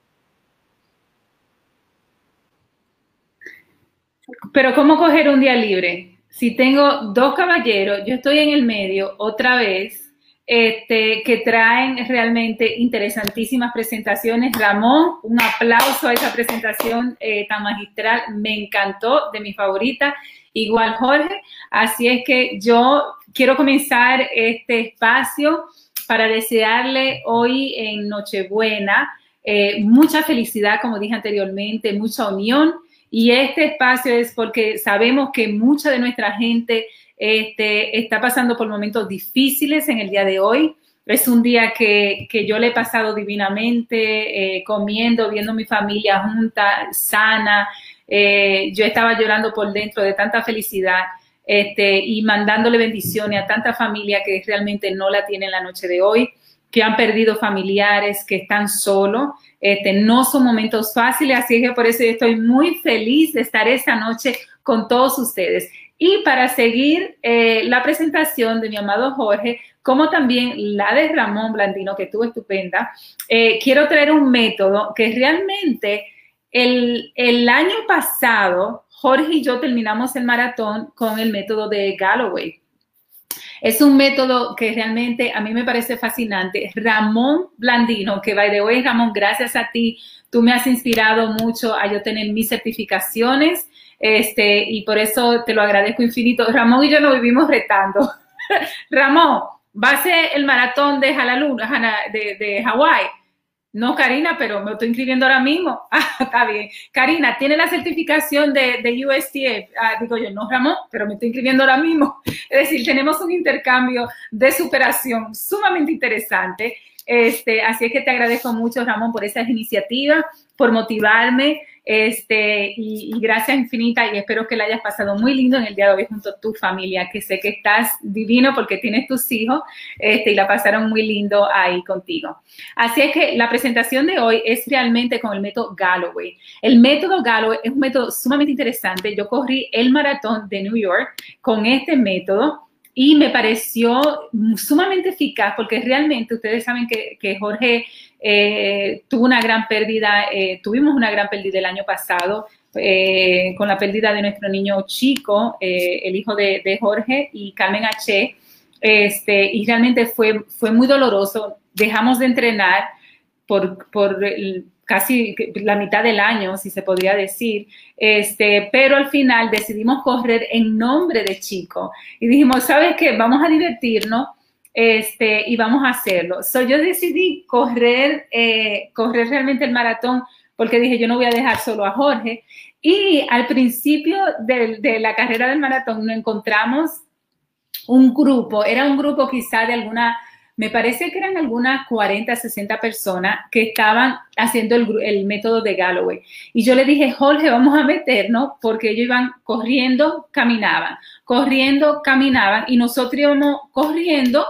Pero ¿cómo coger un día libre? Si tengo dos caballeros, yo estoy en el medio otra vez, este, que traen realmente interesantísimas presentaciones. Ramón, un aplauso a esa presentación eh, tan magistral, me encantó, de mi favorita. Igual Jorge, así es que yo quiero comenzar este espacio para desearle hoy en Nochebuena eh, mucha felicidad, como dije anteriormente, mucha unión. Y este espacio es porque sabemos que mucha de nuestra gente este, está pasando por momentos difíciles en el día de hoy. Es un día que, que yo le he pasado divinamente, eh, comiendo, viendo mi familia junta, sana. Eh, yo estaba llorando por dentro de tanta felicidad este, y mandándole bendiciones a tanta familia que realmente no la tienen la noche de hoy, que han perdido familiares, que están solos. Este, no son momentos fáciles, así que por eso yo estoy muy feliz de estar esta noche con todos ustedes. Y para seguir eh, la presentación de mi amado Jorge, como también la de Ramón Blandino, que estuvo estupenda, eh, quiero traer un método que realmente el, año pasado, Jorge y yo terminamos el maratón con el método de Galloway. Es un método que realmente a mí me parece fascinante. Ramón Blandino, que by the way, Ramón, gracias a ti, tú me has inspirado mucho a yo tener mis certificaciones este, y por eso te lo agradezco infinito. Ramón y yo nos vivimos retando. Ramón, va a ser el maratón de de, de Hawái. No, Karina, pero me estoy inscribiendo ahora mismo. Ah, está bien. Karina, ¿tiene la certificación de, de USDA? Ah, digo yo, no, Ramón, pero me estoy inscribiendo ahora mismo. Es decir, tenemos un intercambio de superación sumamente interesante. Este, así es que te agradezco mucho, Ramón, por esas iniciativas, por motivarme. Este, y, gracias infinita y espero que la hayas pasado muy lindo en el día de hoy junto a tu familia, que sé que estás divino porque tienes tus hijos este, y la pasaron muy lindo ahí contigo. Así es que la presentación de hoy es realmente con el método Galloway. El método Galloway es un método sumamente interesante. Yo corrí el maratón de New York con este método y me pareció sumamente eficaz porque realmente ustedes saben que, que Jorge eh, tuvo una gran pérdida, eh, tuvimos una gran pérdida el año pasado eh, con la pérdida de nuestro niño chico, el hijo de, Jorge y Carmen H. Este, y realmente fue, fue muy doloroso. Dejamos de entrenar por, por casi la mitad del año, si se podría decir, este, pero al final decidimos correr en nombre de Chico y dijimos, ¿sabes qué? Vamos a divertirnos este, y vamos a hacerlo. So, yo decidí correr, eh, correr realmente el maratón porque dije, yo no voy a dejar solo a Jorge. Y al principio de, la carrera del maratón nos encontramos un grupo, era un grupo quizá de alguna, me parece que eran algunas 40, 60 personas que estaban haciendo el, el, método de Galloway. Y yo le dije, Jorge, vamos a meternos porque ellos iban corriendo, caminaban, corriendo, caminaban y nosotros íbamos corriendo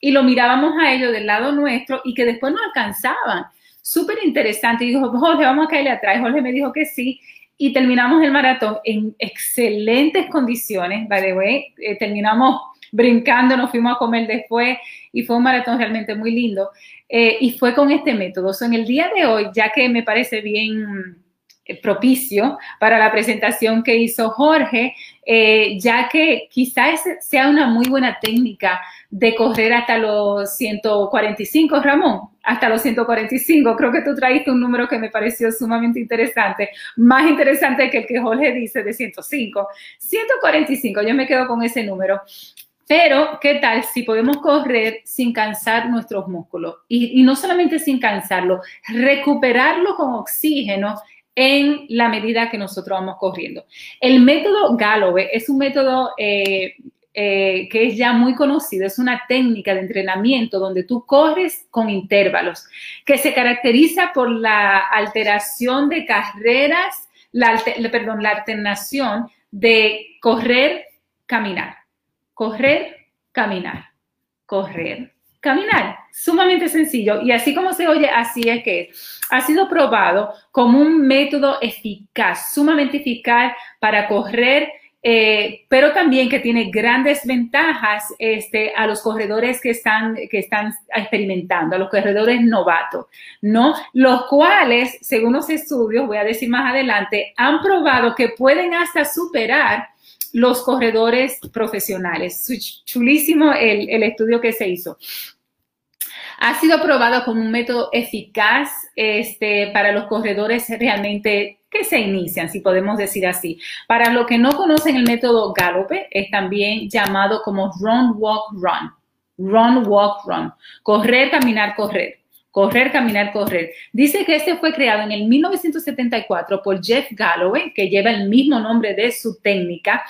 y lo mirábamos a ellos del lado nuestro y que después nos alcanzaban. Súper interesante. Y dijo, Jorge, vamos a caerle atrás. Jorge me dijo que sí. Y terminamos el maratón en excelentes condiciones, by the way. Eh, terminamos brincando, nos fuimos a comer después y fue un maratón realmente muy lindo. Eh, y fue con este método. So, en el día de hoy, ya que me parece bien eh, propicio para la presentación que hizo Jorge, ya que quizás sea una muy buena técnica de correr hasta los 145, Ramón, hasta los 145. Creo que tú traíste un número que me pareció sumamente interesante, más interesante que el que Jorge dice de 105. 145, yo me quedo con ese número. Pero, ¿qué tal si podemos correr sin cansar nuestros músculos? Y, y no solamente sin cansarlo, recuperarlo con oxígeno en la medida que nosotros vamos corriendo. El método Galloway es un método eh, eh, que es ya muy conocido, es una técnica de entrenamiento donde tú corres con intervalos, que se caracteriza por la alteración de carreras, la, perdón, la alternación de correr, caminar, correr, caminar, correr, caminar. Sumamente sencillo. Y así como se oye, así es que Ha sido probado como un método eficaz, sumamente eficaz para correr eh, pero también que tiene grandes ventajas este, a los corredores que están, que están experimentando, a los corredores novatos, ¿no? Los cuales, según los estudios, voy a decir más adelante, han probado que pueden hasta superar los corredores profesionales. Chulísimo el, estudio que se hizo. Ha sido probado como un método eficaz este, para los corredores realmente que se inician, si podemos decir así. Para los que no conocen el método Galope, es también llamado como Run, Walk, Run. Run, Walk, Run. Correr, caminar, correr. Correr, caminar, correr. Dice que este fue creado en el 1974 por Jeff Galloway, que lleva el mismo nombre de su técnica,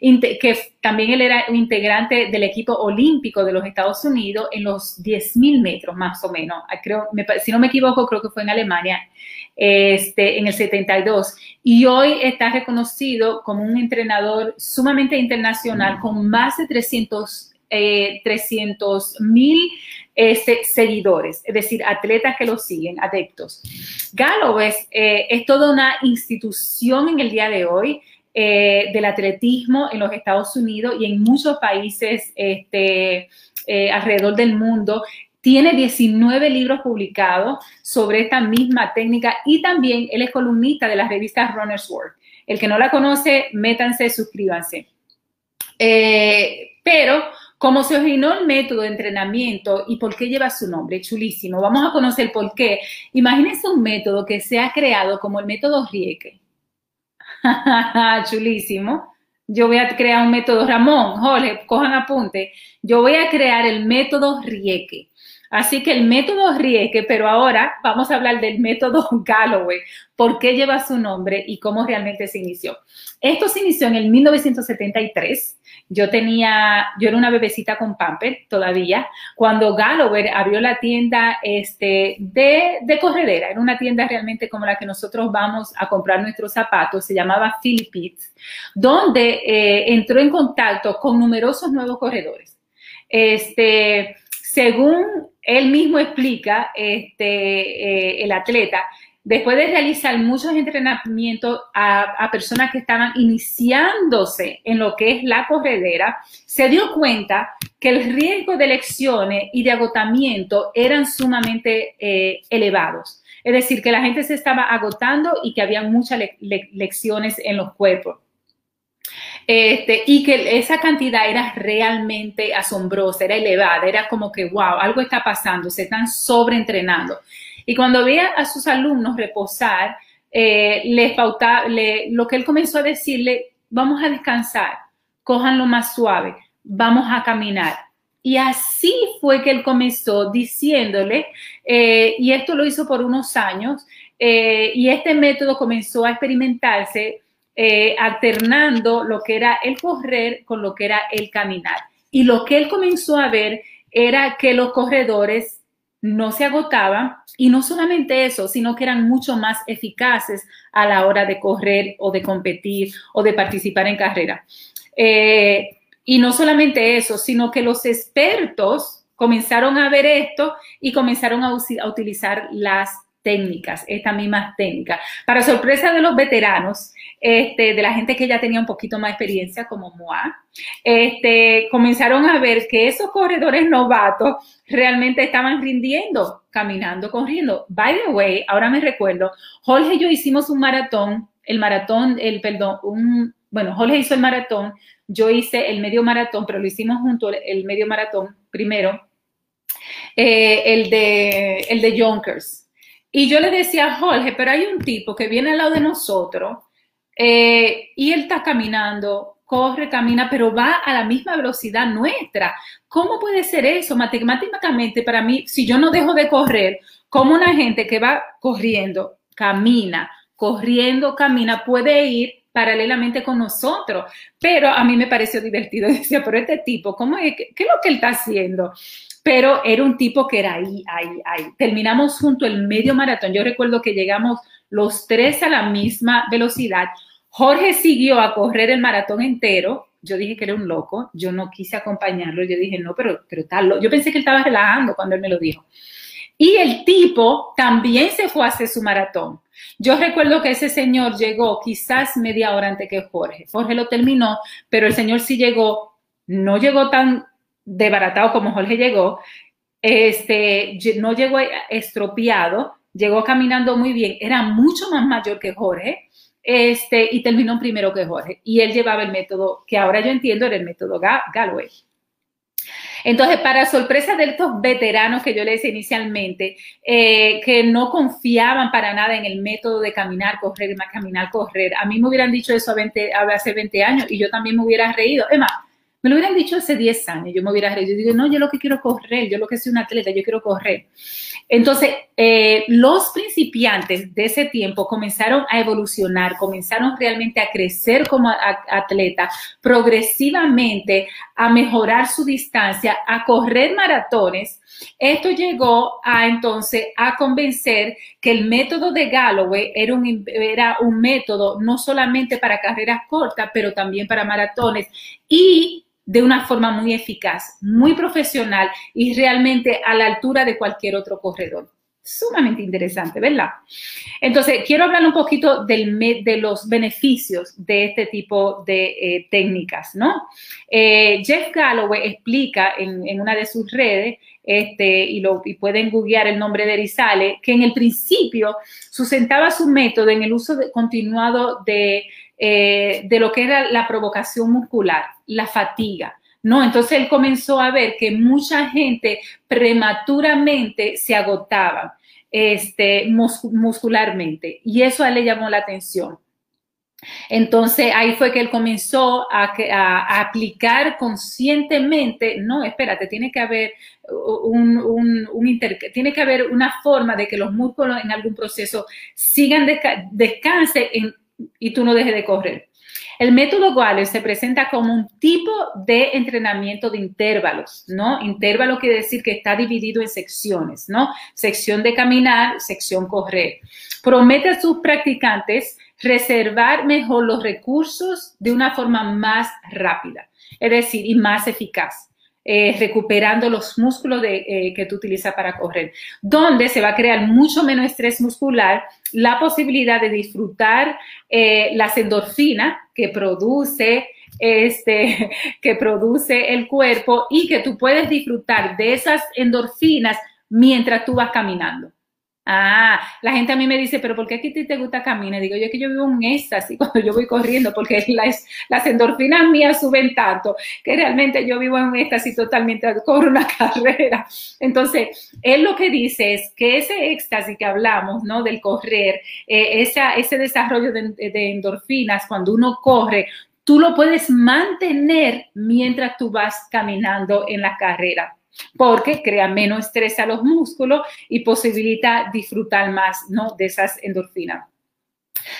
que también él era un integrante del equipo olímpico de los Estados Unidos en los 10.000 metros más o menos. Creo, si no me equivoco, creo que fue en Alemania este, en el 72 y hoy está reconocido como un entrenador sumamente internacional con más de 300 eh, mil este, seguidores, es decir, atletas que lo siguen, adeptos. Galloway eh, es toda una institución en el día de hoy eh, del atletismo en los Estados Unidos y en muchos países este, alrededor del mundo tiene 19 libros publicados sobre esta misma técnica y también él es columnista de la revista Runner's World. El que no la conoce, métanse, suscríbanse. Eh, pero como se originó el método de entrenamiento y por qué lleva su nombre, chulísimo. Vamos a conocer por qué. Imagínense un método que se ha creado como el método Rieke. chulísimo. yo voy a crear un método, Ramón, Jorge, cojan apunte, yo voy a crear el método Rieke. Así que el método Rieke, pero ahora vamos a hablar del método Galloway, por qué lleva su nombre y cómo realmente se inició. Esto se inició en el 1973. Yo tenía, yo era una bebecita con pamper todavía, cuando Galloway abrió la tienda este, de, de corredera. Era una tienda realmente como la que nosotros vamos a comprar nuestros zapatos, se llamaba Philippines, donde eh, entró en contacto con numerosos nuevos corredores. Este, según él mismo explica, este, eh, el atleta, después de realizar muchos entrenamientos a, personas que estaban iniciándose en lo que es la corredera, se dio cuenta que el riesgo de lecciones y de agotamiento eran sumamente eh, elevados. Es decir, que la gente se estaba agotando y que había muchas lecciones en los cuerpos. Este, y que esa cantidad era realmente asombrosa, era elevada, era como que, wow, algo está pasando, se están sobreentrenando. Y cuando veía a sus alumnos reposar, eh, les pauta, lo que él comenzó a decirle, vamos a descansar, lo más suave, vamos a caminar. Y así fue que él comenzó diciéndole, eh, y esto lo hizo por unos años, eh, y este método comenzó a experimentarse eh, alternando lo que era el correr con lo que era el caminar. Y lo que él comenzó a ver era que los corredores no se agotaban y no solamente eso, sino que eran mucho más eficaces a la hora de correr o de competir o de participar en carrera. Eh, y no solamente eso, sino que los expertos comenzaron a ver esto y comenzaron a, a utilizar las técnicas, esta misma técnica. Para sorpresa de los veteranos, este, de la gente que ya tenía un poquito más experiencia como Moa, este, comenzaron a ver que esos corredores novatos realmente estaban rindiendo, caminando, corriendo. By the way, ahora me recuerdo, Jorge y yo hicimos un maratón, el maratón, el, perdón, un, bueno, Jorge hizo el maratón, yo hice el medio maratón, pero lo hicimos junto el medio maratón primero, eh, el de, el de Yonkers. Y yo le decía a Jorge, pero hay un tipo que viene al lado de nosotros eh, y él está caminando, corre, camina, pero va a la misma velocidad nuestra. ¿Cómo puede ser eso? Matemáticamente, para mí, si yo no dejo de correr, como una gente que va corriendo, camina, corriendo, camina, puede ir paralelamente con nosotros. Pero a mí me pareció divertido. Decía, pero este tipo. ¿Qué, es lo que él está haciendo? Pero era un tipo que era ahí, ahí, ahí. Terminamos junto el medio maratón. Yo recuerdo que llegamos los tres a la misma velocidad. Jorge siguió a correr el maratón entero. Yo dije que era un loco. Yo no quise acompañarlo. Yo dije, no, pero, pero tal. Yo pensé que él estaba relajando cuando él me lo dijo. Y el tipo también se fue a hacer su maratón. Yo recuerdo que ese señor llegó quizás media hora antes que Jorge. Jorge lo terminó, pero el señor sí llegó, no llegó tan desbaratado como Jorge llegó, este, no llegó estropeado, llegó caminando muy bien, era mucho más mayor que Jorge, este, y terminó primero que Jorge. Y él llevaba el método que ahora yo entiendo era el método Galway. Entonces, para sorpresa de estos veteranos que yo les decía inicialmente, eh, que no confiaban para nada en el método de caminar, correr, más caminar, correr, a mí me hubieran dicho eso hace 20 años y yo también me hubiera reído. Es más, me lo hubieran dicho hace 10 años, yo me hubiera reído. Yo digo, no, yo lo que quiero correr, yo lo que soy un atleta, yo quiero correr. Entonces, eh, los principiantes de ese tiempo comenzaron a evolucionar, comenzaron realmente a crecer como atleta, progresivamente a mejorar su distancia, a correr maratones. Esto llegó a entonces a convencer que el método de Galloway era un, era un método no solamente para carreras cortas, pero también para maratones y de una forma muy eficaz, muy profesional y realmente a la altura de cualquier otro corredor. Sumamente interesante, ¿verdad? Entonces, quiero hablar un poquito de los beneficios de este tipo de eh, técnicas, ¿no? Eh, Jeff Galloway explica en, una de sus redes, este, y, pueden googlear el nombre de Rizale, que en el principio sustentaba su método en el uso continuado de eh, de lo que era la provocación muscular, la fatiga. ¿no? Entonces él comenzó a ver que mucha gente prematuramente se agotaba este, muscularmente y eso a él le llamó la atención. Entonces ahí fue que él comenzó a, aplicar conscientemente, no, espérate, tiene que haber un, un, tiene que haber una forma de que los músculos en algún proceso sigan, descanse y tú no dejes de correr. El método Waller se presenta como un tipo de entrenamiento de intervalos, ¿no? Intervalo quiere decir que está dividido en secciones, ¿no? Sección de caminar, sección correr. Promete a sus practicantes reservar mejor los recursos de una forma más rápida, es decir, y más eficaz. Eh, recuperando los músculos eh, que tú utilizas para correr, donde se va a crear mucho menos estrés muscular, la posibilidad de disfrutar eh, las endorfinas que produce este, que produce el cuerpo y que tú puedes disfrutar de esas endorfinas mientras tú vas caminando. Ah, la gente a mí me dice, pero ¿por qué aquí te gusta caminar? Digo, yo es que yo vivo un éxtasis cuando yo voy corriendo, porque las, las endorfinas mías suben tanto que realmente yo vivo en un éxtasis totalmente, corro una carrera. Entonces, él lo que dice es que ese éxtasis que hablamos, ¿no? Del correr, eh, ese desarrollo de, de endorfinas cuando uno corre, tú lo puedes mantener mientras tú vas caminando en la carrera porque crea menos estrés a los músculos y posibilita disfrutar más ¿no? de esas endorfinas.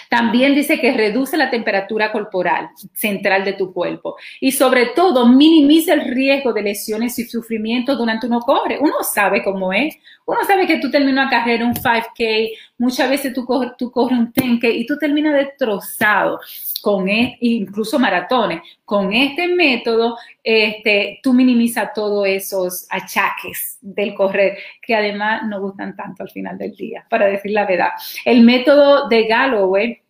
También dice que reduce la temperatura corporal central de tu cuerpo y sobre todo minimiza el riesgo de lesiones y sufrimiento durante uno corre. Uno sabe cómo es. Uno sabe que tú terminas una carrera, un 5K, muchas veces tú, corres, tú un 10K y tú terminas destrozado con e, incluso maratones. Con este método, este, tú minimizas todos esos achaques del correr, que además no gustan tanto al final del día, para decir la verdad. El método de Galloway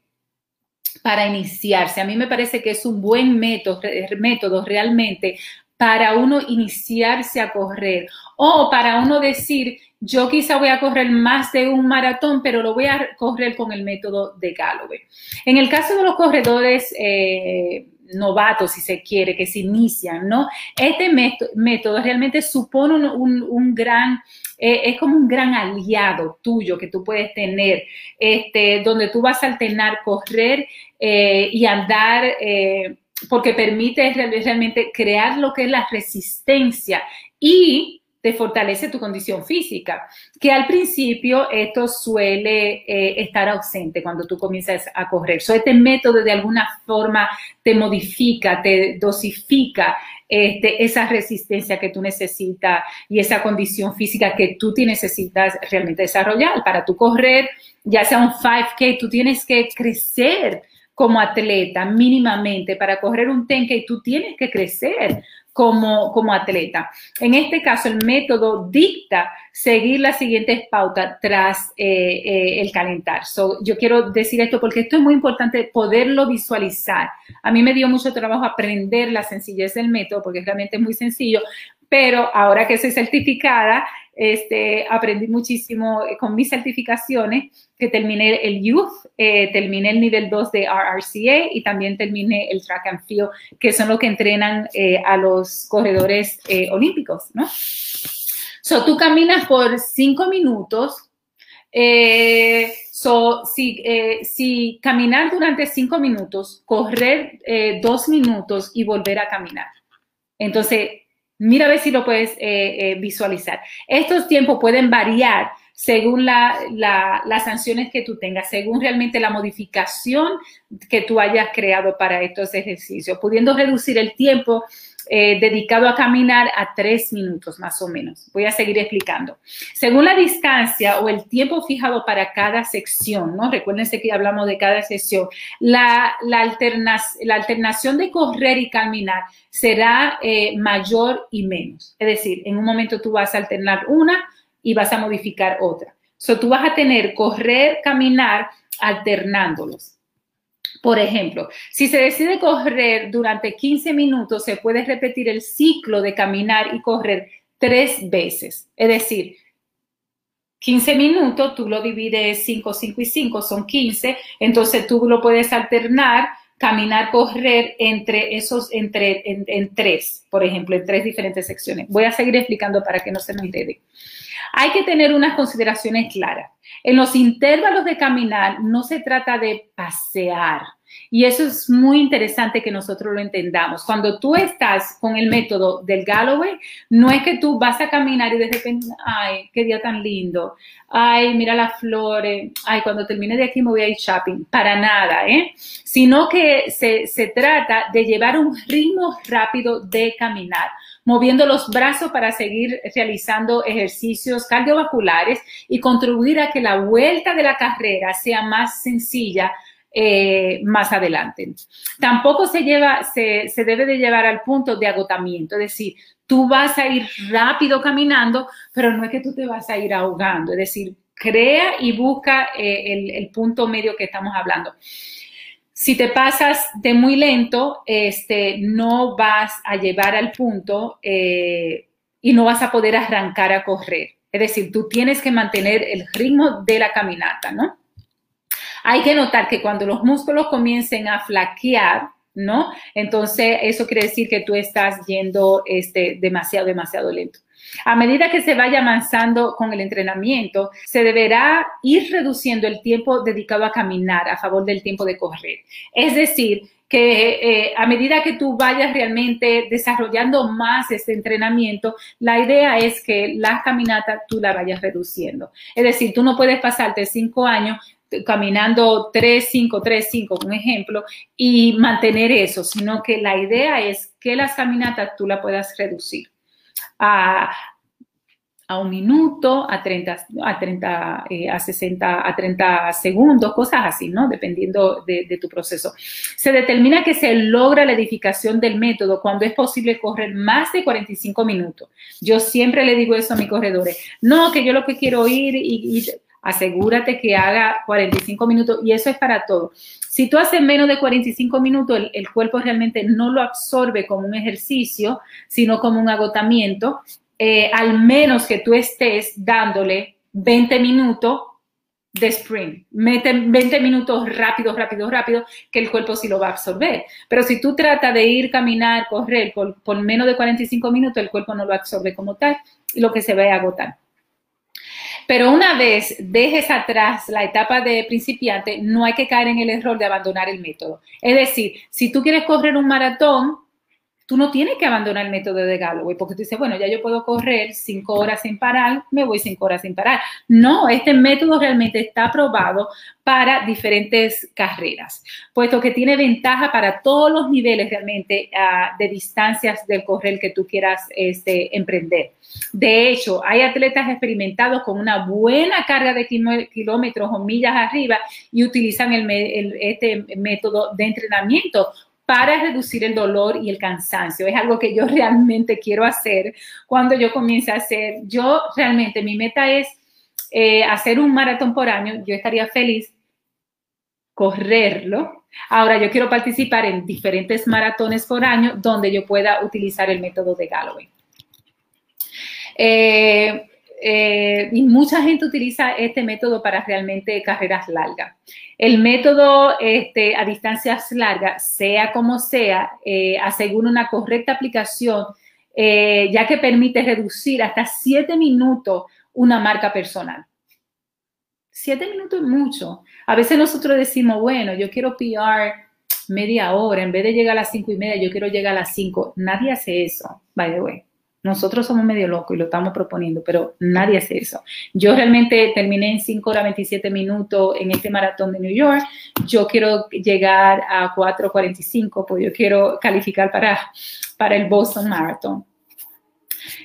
para iniciarse, a mí me parece que es un buen método, método realmente para uno iniciarse a correr o para uno decir, yo quizá voy a correr más de un maratón, pero lo voy a correr con el método de Galloway. En el caso de los corredores eh, novatos, si se quiere, que se inician, ¿no? Este método, realmente supone un, gran, eh, es como un gran aliado tuyo que tú puedes tener, este, donde tú vas a alternar correr eh, y andar porque permite realmente crear lo que es la resistencia y te fortalece tu condición física, que al principio esto suele eh, estar ausente cuando tú comienzas a correr. So, este método de alguna forma te modifica, te dosifica este, esa resistencia que tú necesitas y esa condición física que tú necesitas realmente desarrollar. Para tu correr, ya sea un 5K, tú tienes que crecer como atleta mínimamente. Para correr un 10K, tú tienes que crecer como, como atleta. En este caso, el método dicta seguir las siguientes pautas tras eh, eh, el calentar. yo quiero decir esto porque esto es muy importante poderlo visualizar. A mí me dio mucho trabajo aprender la sencillez del método porque realmente es muy sencillo, pero ahora que soy certificada, este, aprendí muchísimo con mis certificaciones, que terminé el Youth, eh, terminé el nivel 2 de RRCA y también terminé el Track and Field, que son los que entrenan eh, a los corredores eh, olímpicos, ¿no? So, tú caminas por cinco minutos. so, si, si caminar durante cinco minutos, correr dos minutos y volver a caminar. Entonces, Mira a ver si lo puedes eh, eh, visualizar. Estos tiempos pueden variar según las sanciones que tú tengas, según realmente la modificación que tú hayas creado para estos ejercicios, pudiendo reducir el tiempo eh, dedicado a caminar a tres minutos más o menos. Voy a seguir explicando. Según la distancia o el tiempo fijado para cada sección, ¿no? Recuérdense que hablamos de cada sección, la, alternación de correr y caminar será eh, mayor y menos. Es decir, en un momento tú vas a alternar una y vas a modificar otra. So, tú vas a tener correr, caminar alternándolos. Por ejemplo, si se decide correr durante 15 minutos, se puede repetir el ciclo de caminar y correr tres veces. Es decir, 15 minutos, tú lo divides 5, 5 y 5, son 15, entonces tú lo puedes alternar, caminar, correr entre esos, entre, en, tres, por ejemplo, en tres diferentes secciones. Voy a seguir explicando para que no se me enrede. Hay que tener unas consideraciones claras. En los intervalos de caminar no se trata de pasear, Y eso es muy interesante que nosotros lo entendamos. Cuando tú estás con el método del Galloway, no es que tú vas a caminar y de repente, ay, qué día tan lindo, ay, mira las flores, ay, cuando termine de aquí me voy a ir shopping. Para nada, ¿eh? Sino que se, se trata de llevar un ritmo rápido de caminar moviendo los brazos para seguir realizando ejercicios cardiovasculares y contribuir a que la vuelta de la carrera sea más sencilla eh, más adelante. Tampoco se, lleva, se, se debe de llevar al punto de agotamiento, es decir, tú vas a ir rápido caminando, pero no es que tú te vas a ir ahogando, es decir, crea y busca eh, el, el, punto medio que estamos hablando. Si te pasas de muy lento, este, no vas a llevar al punto eh, y no vas a poder arrancar a correr. Es decir, tú tienes que mantener el ritmo de la caminata, ¿no? Hay que notar que cuando los músculos comiencen a flaquear, ¿no? Entonces, eso quiere decir que tú estás yendo este, demasiado, demasiado lento. A medida que se vaya avanzando con el entrenamiento, se deberá ir reduciendo el tiempo dedicado a caminar a favor del tiempo de correr. Es decir, que eh, a medida que tú vayas realmente desarrollando más este entrenamiento, la idea es que la caminata tú la vayas reduciendo. Es decir, tú no puedes pasarte cinco años caminando 3, 5, 3, 5, un ejemplo, y mantener eso, sino que la idea es que las caminatas tú la puedas reducir a, a un minuto, a 30, a 30, eh, a 60, a 30 segundos, cosas así, ¿no? Dependiendo de, de, tu proceso. Se determina que se logra la edificación del método cuando es posible correr más de 45 minutos. Yo siempre le digo eso a mis corredores. No, que yo lo que quiero ir y, y asegúrate que haga 45 minutos y eso es para todo. Si tú haces menos de 45 minutos, el, cuerpo realmente no lo absorbe como un ejercicio, sino como un agotamiento, eh, al menos que tú estés dándole 20 minutos de sprint, Mete 20 minutos rápido, rápido, rápido, que el cuerpo sí lo va a absorber. Pero si tú tratas de ir, caminar, correr por, por menos de 45 minutos, el cuerpo no lo absorbe como tal y lo que se va a agotar. Pero una vez dejes atrás la etapa de principiante, no hay que caer en el error de abandonar el método. Es decir, si tú quieres correr un maratón, tú no tienes que abandonar el método de Galloway, porque tú dices, bueno, ya yo puedo correr cinco horas sin parar, me voy cinco horas sin parar. No, este método realmente está aprobado para diferentes carreras, puesto que tiene ventaja para todos los niveles realmente uh, de distancias del correr que tú quieras este, emprender. De hecho, hay atletas experimentados con una buena carga de kilómetros o millas arriba y utilizan este método de entrenamiento para reducir el dolor y el cansancio. Es algo que yo realmente quiero hacer cuando yo comience a hacer. Yo realmente, mi meta es eh, hacer un maratón por año. Yo estaría feliz correrlo. Ahora yo quiero participar en diferentes maratones por año donde yo pueda utilizar el método de Galloway. Eh, eh, y mucha gente utiliza este método para realmente carreras largas. El método este, a distancias largas, sea como sea, eh, asegura una correcta aplicación, eh, ya que permite reducir hasta siete minutos una marca personal. Siete minutos es mucho. A veces nosotros decimos, bueno, yo quiero PR media hora, en vez de llegar a las cinco y media, yo quiero llegar a las cinco. Nadie hace eso, by the way. Nosotros somos medio locos y lo estamos proponiendo, pero nadie hace eso. Yo realmente terminé en 5 horas 27 minutos en este maratón de New York. Yo quiero llegar a 4.45, pues yo quiero calificar para, para el Boston Marathon.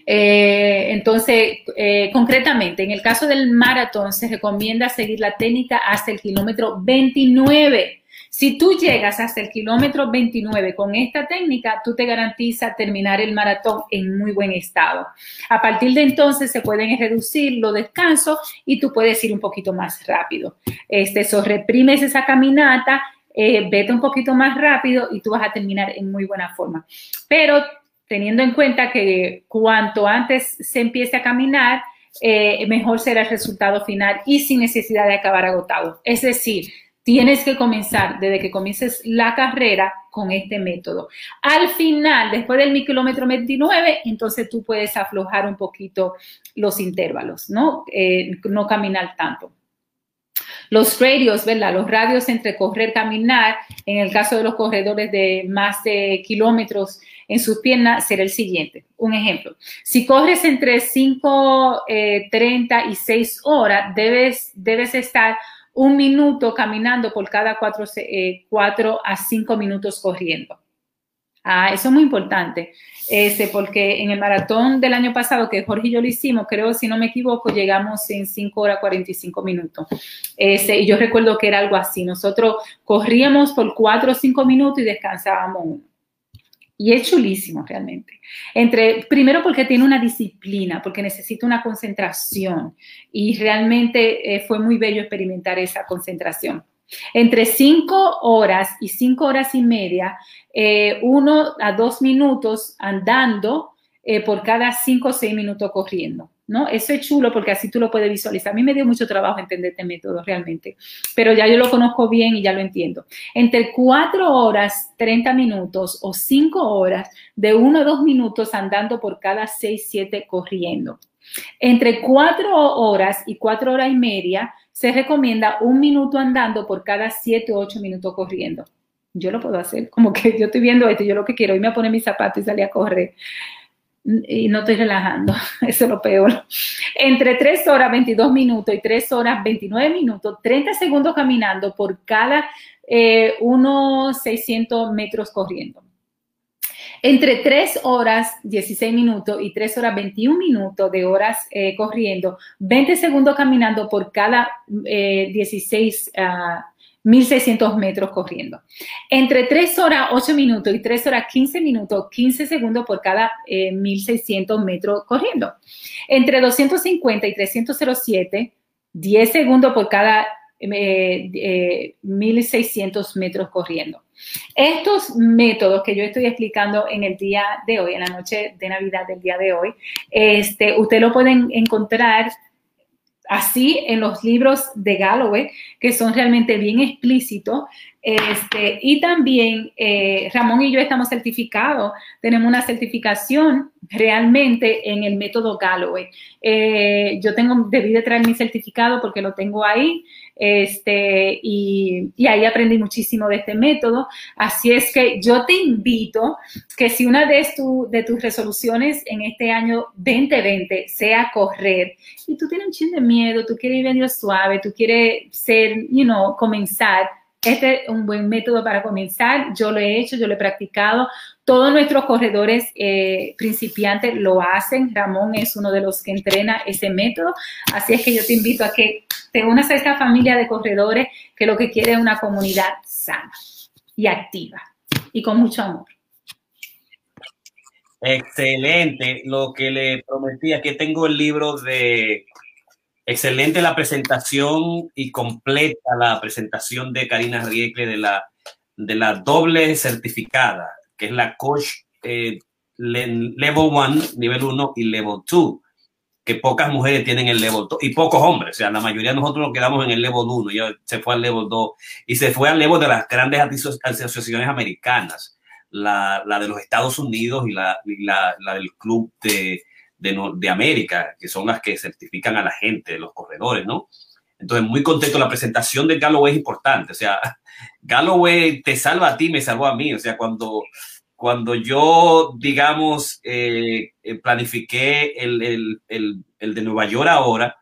Eh, entonces, eh, concretamente, en el caso del maratón, se recomienda seguir la técnica hasta el kilómetro 29 si tú llegas hasta el kilómetro 29 con esta técnica, tú te garantizas terminar el maratón en muy buen estado. A partir de entonces se pueden reducir los descansos y tú puedes ir un poquito más rápido. Este, reprimes esa caminata, eh, vete un poquito más rápido y tú vas a terminar en muy buena forma. Pero teniendo en cuenta que cuanto antes se empiece a caminar, eh, mejor será el resultado final y sin necesidad de acabar agotado. Es decir, Tienes que comenzar desde que comiences la carrera con este método. Al final, después del kilómetro 29, entonces tú puedes aflojar un poquito los intervalos, ¿no? Eh, no caminar tanto. Los radios, ¿verdad? Los radios entre correr, caminar, en el caso de los corredores de más de kilómetros en sus piernas, será el siguiente. Un ejemplo, si corres entre 5, 30 eh, y 6 horas, debes, debes estar un minuto caminando por cada 4, eh, a 5 minutos corriendo. Ah, eso es muy importante, este, porque en el maratón del año pasado que Jorge y yo lo hicimos, creo, si no me equivoco, llegamos en 5 horas 45 minutos. Este, y yo recuerdo que era algo así. Nosotros corríamos por 4 o 5 minutos y descansábamos uno. Y es chulísimo realmente. Entre, primero porque tiene una disciplina, porque necesita una concentración. Y realmente eh, fue muy bello experimentar esa concentración. Entre cinco horas y cinco horas y media, eh, uno a dos minutos andando eh, por cada cinco o seis minutos corriendo. ¿No? Eso es chulo porque así tú lo puedes visualizar. A mí me dio mucho trabajo entender este método realmente, pero ya yo lo conozco bien y ya lo entiendo. Entre cuatro horas, 30 minutos o cinco horas, de uno a dos minutos andando por cada seis, siete corriendo. Entre cuatro horas y cuatro horas y media, se recomienda un minuto andando por cada siete o ocho minutos corriendo. Yo lo puedo hacer, como que yo estoy viendo esto, yo lo que quiero, irme a poner mis zapatos y salir a correr. Y no estoy relajando, eso es lo peor. Entre 3 horas 22 minutos y 3 horas 29 minutos, 30 segundos caminando por cada eh, unos 600 metros corriendo. Entre 3 horas 16 minutos y 3 horas 21 minutos de horas eh, corriendo, 20 segundos caminando por cada 16, eh, 1600 ah, metros corriendo. Entre 3 horas 8 minutos y 3 horas 15 minutos, 15 segundos por cada 1600 eh, metros corriendo. Entre 250 y 307, 10 segundos por cada 1600 metros corriendo. Estos métodos que yo estoy explicando en el día de hoy, en la noche de Navidad del día de hoy, este, usted lo pueden encontrar así en los libros de Galloway, que son realmente bien explícitos. Este, y también eh, Ramón y yo estamos certificados, tenemos una certificación realmente en el método Galloway. Eh, yo tengo, debí de traer mi certificado porque lo tengo ahí. Este, y, ahí aprendí muchísimo de este método. Así es que yo te invito que si una de, de tus resoluciones en este año 2020 sea correr y tú tienes un chin de miedo, tú quieres ir medio suave, tú quieres ser, you know, comenzar, este es un buen método para comenzar. Yo lo he hecho, yo lo he practicado. Todos nuestros corredores eh, principiantes lo hacen. Ramón es uno de los que entrena ese método. Así es que yo te invito a que te unas a esta familia de corredores que lo que quiere es una comunidad sana y activa y con mucho amor. Excelente. Lo que le prometí, aquí tengo el libro de Excelente la presentación y completa la presentación de Karina Riekle de la, de la doble certificada, que es la Coach eh, Level 1, nivel 1 y Level 2, que pocas mujeres tienen el Level 2 y pocos hombres, o sea, la mayoría de nosotros nos quedamos en el Level 1, ya se fue al Level 2 y se fue al Level de las grandes asociaciones americanas, la, la de los Estados Unidos y la, la, la del Club de de, América, que son las que certifican a la gente, los corredores, ¿no? Entonces, muy contento. La presentación de Galloway es importante. O sea, Galloway te salva a ti, me salvó a mí. O sea, cuando, cuando yo, digamos, eh, eh, planifiqué el, de Nueva York ahora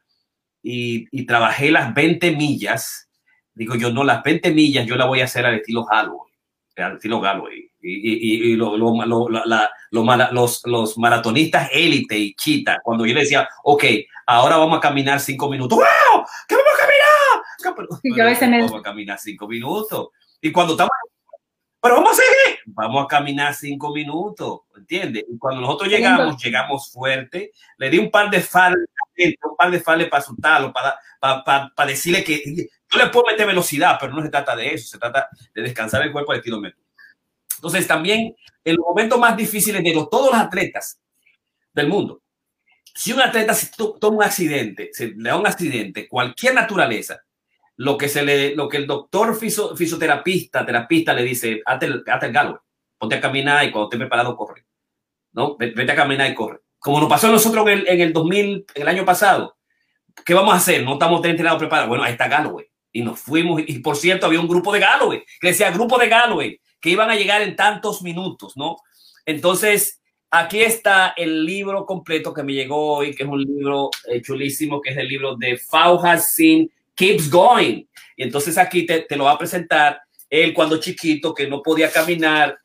y, y, trabajé las 20 millas, digo yo, no, las 20 millas yo la voy a hacer al estilo Galloway, al estilo Galloway y, y, lo, los, los maratonistas élite y chita, cuando yo le decía, ok, ahora vamos a caminar cinco minutos, ¡wow! ¿Qué vamos a caminar? Vamos a caminar cinco minutos. Y cuando estamos, pero vamos a seguir, vamos a caminar cinco minutos, ¿entiendes? Y cuando nosotros llegamos, llegamos fuerte, le di un par de fales, un par de fales para asustarlo, para, para, para, para decirle que yo le puedo meter velocidad, pero no se trata de eso, se trata de descansar el cuerpo al estilo entonces, también en los momentos más difíciles de todos los atletas del mundo, si un atleta toma un accidente, se le da un accidente, cualquier naturaleza, lo que, se le, lo que el doctor fisioterapista, terapista le dice, hazte el, el galo, ponte a caminar y cuando esté preparado, corre. ¿no? Vete a caminar y corre. Como nos pasó a nosotros en el, en el 2000, el año pasado, ¿qué vamos a hacer? No estamos entrenados preparados. Bueno, ahí está Galloway. Y nos fuimos, y por cierto, había un grupo de Galloway, que decía grupo de Galloway, que iban a llegar en tantos minutos, ¿no? Entonces, aquí está el libro completo que me llegó hoy, que es un libro eh, chulísimo, que es el libro de Fauhassin Keeps Going. Y entonces aquí te, te, lo va a presentar él cuando chiquito, que no podía caminar,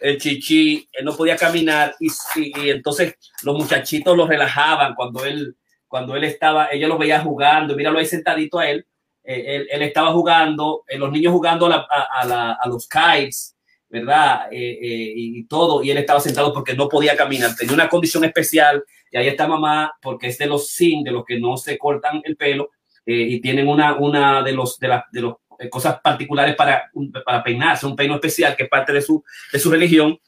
el chichi, él no podía caminar y, y, y entonces los muchachitos lo relajaban cuando él, cuando él estaba, ella lo veía jugando, míralo ahí sentadito a él, eh, él, él, estaba jugando, eh, los niños jugando a, la, a, la, a los kites, ¿verdad? Eh, eh, y todo, y él estaba sentado porque no podía caminar, tenía una condición especial, y ahí está mamá, porque es de los sin, de los que no se cortan el pelo, eh, y tienen una, una de los, de las, de los cosas particulares para, para peinarse, un peino especial que es parte de su, de su religión.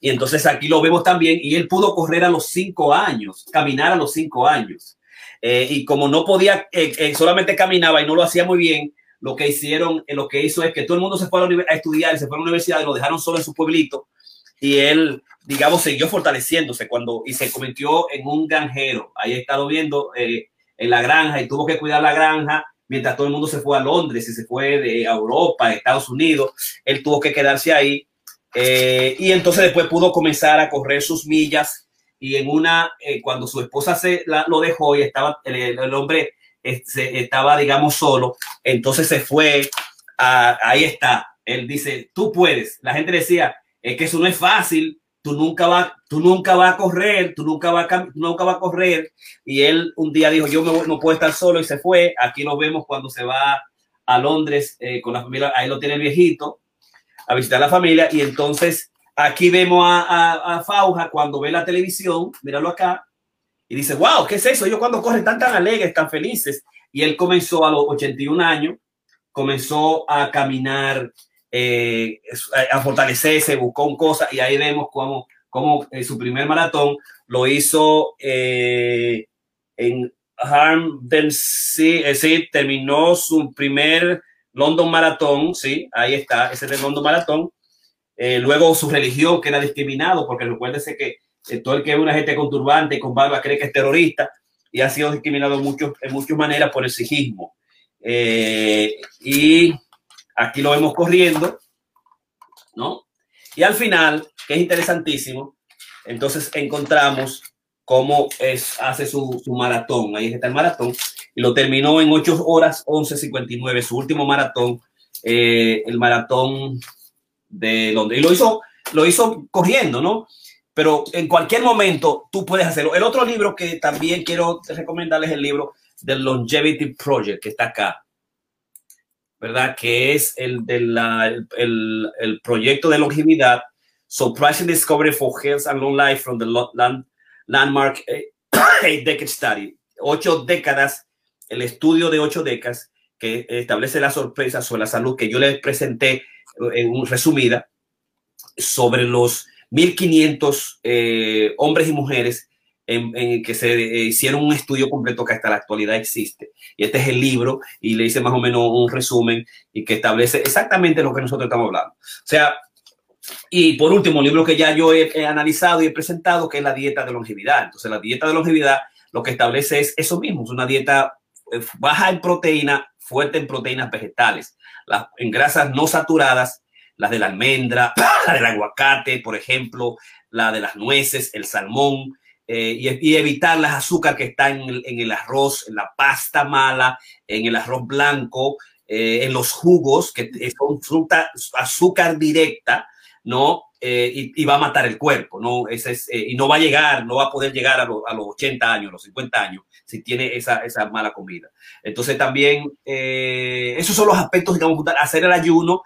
Y entonces aquí lo vemos también, y él pudo correr a los cinco años, caminar a los cinco años. Eh, y como no podía, eh, eh, solamente caminaba y no lo hacía muy bien, lo que hicieron, lo que hizo es que todo el mundo se fue a, la, a estudiar, se fue a la universidad y lo dejaron solo en su pueblito. Y él, digamos, siguió fortaleciéndose cuando y se convirtió en un granjero. Ahí he estado viendo en la granja y tuvo que cuidar la granja mientras todo el mundo se fue a Londres y se fue de Europa, a Estados Unidos. Él tuvo que quedarse ahí. Eh, y entonces después pudo comenzar a correr sus millas y en una, eh, cuando su esposa se lo dejó y estaba, el, el hombre este, estaba, digamos, solo, entonces se fue, a, ahí está, él dice, tú puedes. La gente decía, es que eso no es fácil, tú nunca vas, tú nunca vas a correr, tú nunca vas a, nunca vas a correr. Y él un día dijo, yo no puedo estar solo y se fue. Aquí lo vemos cuando se va a Londres eh, con la familia, ahí lo tiene el viejito, a visitar a la familia. Y entonces aquí vemos a, a, a Fauja cuando ve la televisión, míralo acá, y dice, wow, ¿qué es eso? Ellos cuando corren tan, tan alegres, tan felices. Y él comenzó a los 81 años, comenzó a caminar, eh, a fortalecerse, buscó cosas y ahí vemos cómo, cómo eh, su primer maratón lo hizo eh, en Harmdensea, eh, sí, terminó su primer London Maratón, sí, ahí está, ese es el London Maratón. luego su religión, que era discriminado, porque recuérdese que todo el que ve una gente con turbante y con barba cree que es terrorista y ha sido discriminado mucho, en muchas maneras por el sijismo. Eh, y aquí lo vemos corriendo, ¿no? Y al final, que es interesantísimo, entonces encontramos cómo es, hace su, maratón. Ahí está el maratón. Y lo terminó en 8 horas 11.59, su último maratón, eh, el maratón de Londres. Y lo hizo, lo hizo corriendo, ¿no? pero en cualquier momento tú puedes hacerlo. El otro libro que también quiero recomendarles es el libro del Longevity Project, que está acá, ¿verdad? Que es el, de la, el, el, proyecto de longevidad, Surprising Discovery for Health and Long Life from the land, Landmark Eight Decade Study. Ocho décadas, el estudio de ocho décadas que establece la sorpresa sobre la salud que yo les presenté en un resumida sobre los 1.500 eh, hombres y mujeres en, en, que se eh, hicieron un estudio completo que hasta la actualidad existe. Y este es el libro y le hice más o menos un resumen y que establece exactamente lo que nosotros estamos hablando. O sea, y por último, un libro que ya yo he, he, analizado y he presentado, que es la dieta de longevidad. Entonces, la dieta de longevidad lo que establece es eso mismo, es una dieta eh, baja en proteína, fuerte en proteínas vegetales, las, en grasas no saturadas las de la almendra, la del aguacate, por ejemplo, la de las nueces, el salmón, eh, y, evitar las azúcar que están en el, arroz, en la pasta mala, en el arroz blanco, eh, en los jugos, que son fruta, azúcar directa, ¿no? Eh, y, va a matar el cuerpo, ¿no? Eh, y no va a llegar, no va a poder llegar a, lo, a, los 80 años, los 50 años, si tiene esa, esa mala comida. Entonces también, eh, esos son los aspectos, digamos, hacer el ayuno,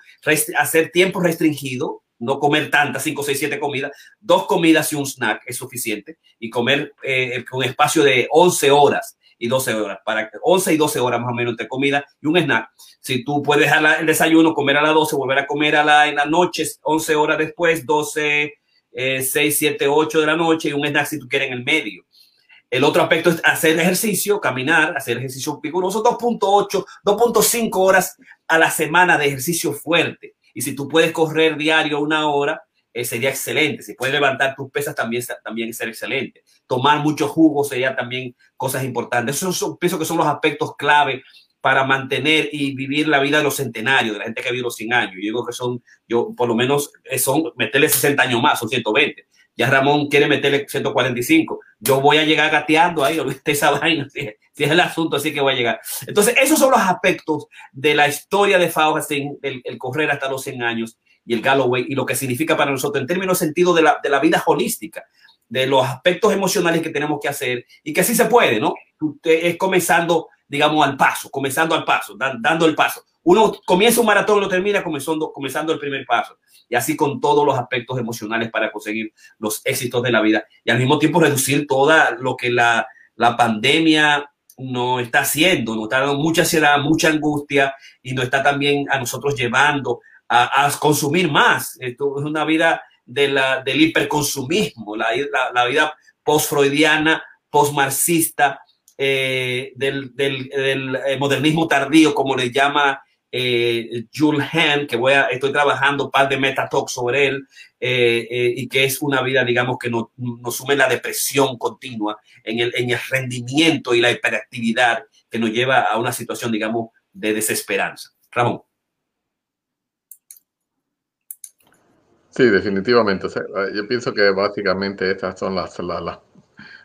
hacer tiempo restringido, no comer tantas, 5, 6, 7 comidas, dos comidas y un snack es suficiente, y comer eh, con espacio de 11 horas y 12 horas, para 11 y 12 horas más o menos entre comida y un snack. Si tú puedes dejar el desayuno, comer a las 12, volver a comer a la, en la noche, 11 horas después, 12, eh, 6, 7, 8 de la noche y un snack si tú quieres en el medio. El otro aspecto es hacer ejercicio, caminar, hacer ejercicio vigoroso, 2.8, 2.5 horas a la semana de ejercicio fuerte. Y si tú puedes correr diario una hora, eh, sería excelente. Si puedes levantar tus pesas, también, también ser excelente. Tomar mucho jugo sería también cosas importantes. Esos pienso que son los aspectos clave para mantener y vivir la vida de los centenarios, de la gente que ha vivido los 100 años. Yo digo que son, yo por lo menos eh, son meterle 60 años más, son 120. Ya Ramón quiere meterle 145. Yo voy a llegar gateando ahí, olvídate esa vaina, si, es el asunto, así que voy a llegar. Entonces, esos son los aspectos de la historia de Faugastin, el, el correr hasta los 100 años y el Galloway y lo que significa para nosotros en términos sentido de la, de la vida holística, de los aspectos emocionales que tenemos que hacer y que así se puede, ¿no? Es comenzando, digamos, al paso, comenzando al paso, dando el paso. Uno comienza un maratón, lo termina comenzando, comenzando el primer paso y así con todos los aspectos emocionales para conseguir los éxitos de la vida y al mismo tiempo reducir toda lo que la, la pandemia nos está haciendo, nos está dando mucha ansiedad, mucha angustia y nos está también a nosotros llevando a, consumir más. Esto es una vida de la, del hiperconsumismo, la, la, vida post-freudiana, post-marxista, eh, del, eh, modernismo tardío, como le llama eh, Jules Hand, que voy a, estoy trabajando un par de metatalks sobre él, eh, eh, y que es una vida, digamos, que nos, nos sume la depresión continua, en el, en el rendimiento y la hiperactividad que nos lleva a una situación, digamos, de desesperanza. Ramón. Sí, definitivamente. yo pienso que básicamente estas son las, las,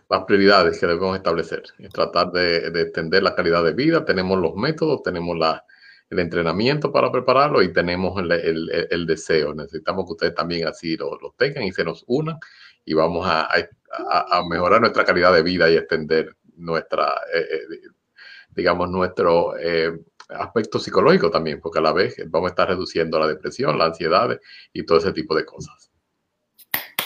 las prioridades que debemos establecer. Es tratar de, de, extender la calidad de vida. Tenemos los métodos, tenemos la, el entrenamiento para prepararlo y tenemos el, el, el deseo. Necesitamos que ustedes también así lo, lo tengan y se nos unan y vamos a, a, mejorar nuestra calidad de vida y extender nuestra, eh, eh, digamos, nuestro eh, aspecto psicológico también, porque a la vez vamos a estar reduciendo la depresión, la ansiedad y todo ese tipo de cosas.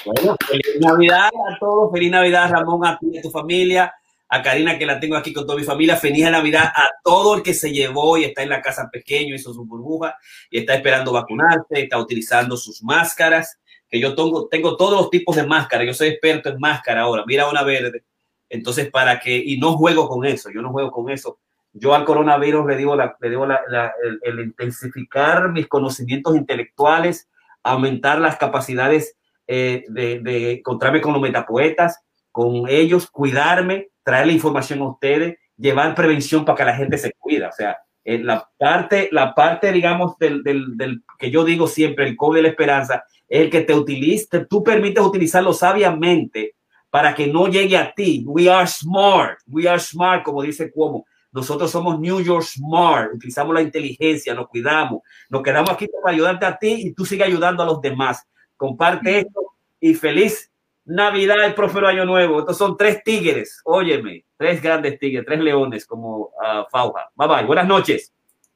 Bueno, feliz Navidad a todos, feliz Navidad Ramón, a ti y a tu familia a Karina que la tengo aquí con toda mi familia. Feliz Navidad a todo el que se llevó y está en la casa pequeño, hizo su burbuja y está esperando vacunarse, está utilizando sus máscaras, que yo tengo, tengo todos los tipos de máscaras, yo soy experto en máscara ahora, mira una verde. Entonces, para que, y no juego con eso, yo no juego con eso. Yo al coronavirus le digo, la, le digo la, la, el, el, intensificar mis conocimientos intelectuales, aumentar las capacidades eh, de, de encontrarme con los metapoetas, con ellos, cuidarme, traer la información a ustedes, llevar prevención para que la gente se cuida. O sea, en la parte, la parte, digamos, del, del, del, que yo digo siempre, el código de la esperanza, es el que te utilice, tú permites utilizarlo sabiamente para que no llegue a ti. We are smart, we are smart, como dice Cuomo. Nosotros somos New York Smart, utilizamos la inteligencia, nos cuidamos, nos quedamos aquí para ayudarte a ti y tú sigue ayudando a los demás. Comparte esto y feliz Navidad, el próspero año nuevo. Estos son tres tigres, óyeme, tres grandes tigres, tres leones como uh, Fauja. Bye bye, buenas noches.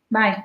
Bye.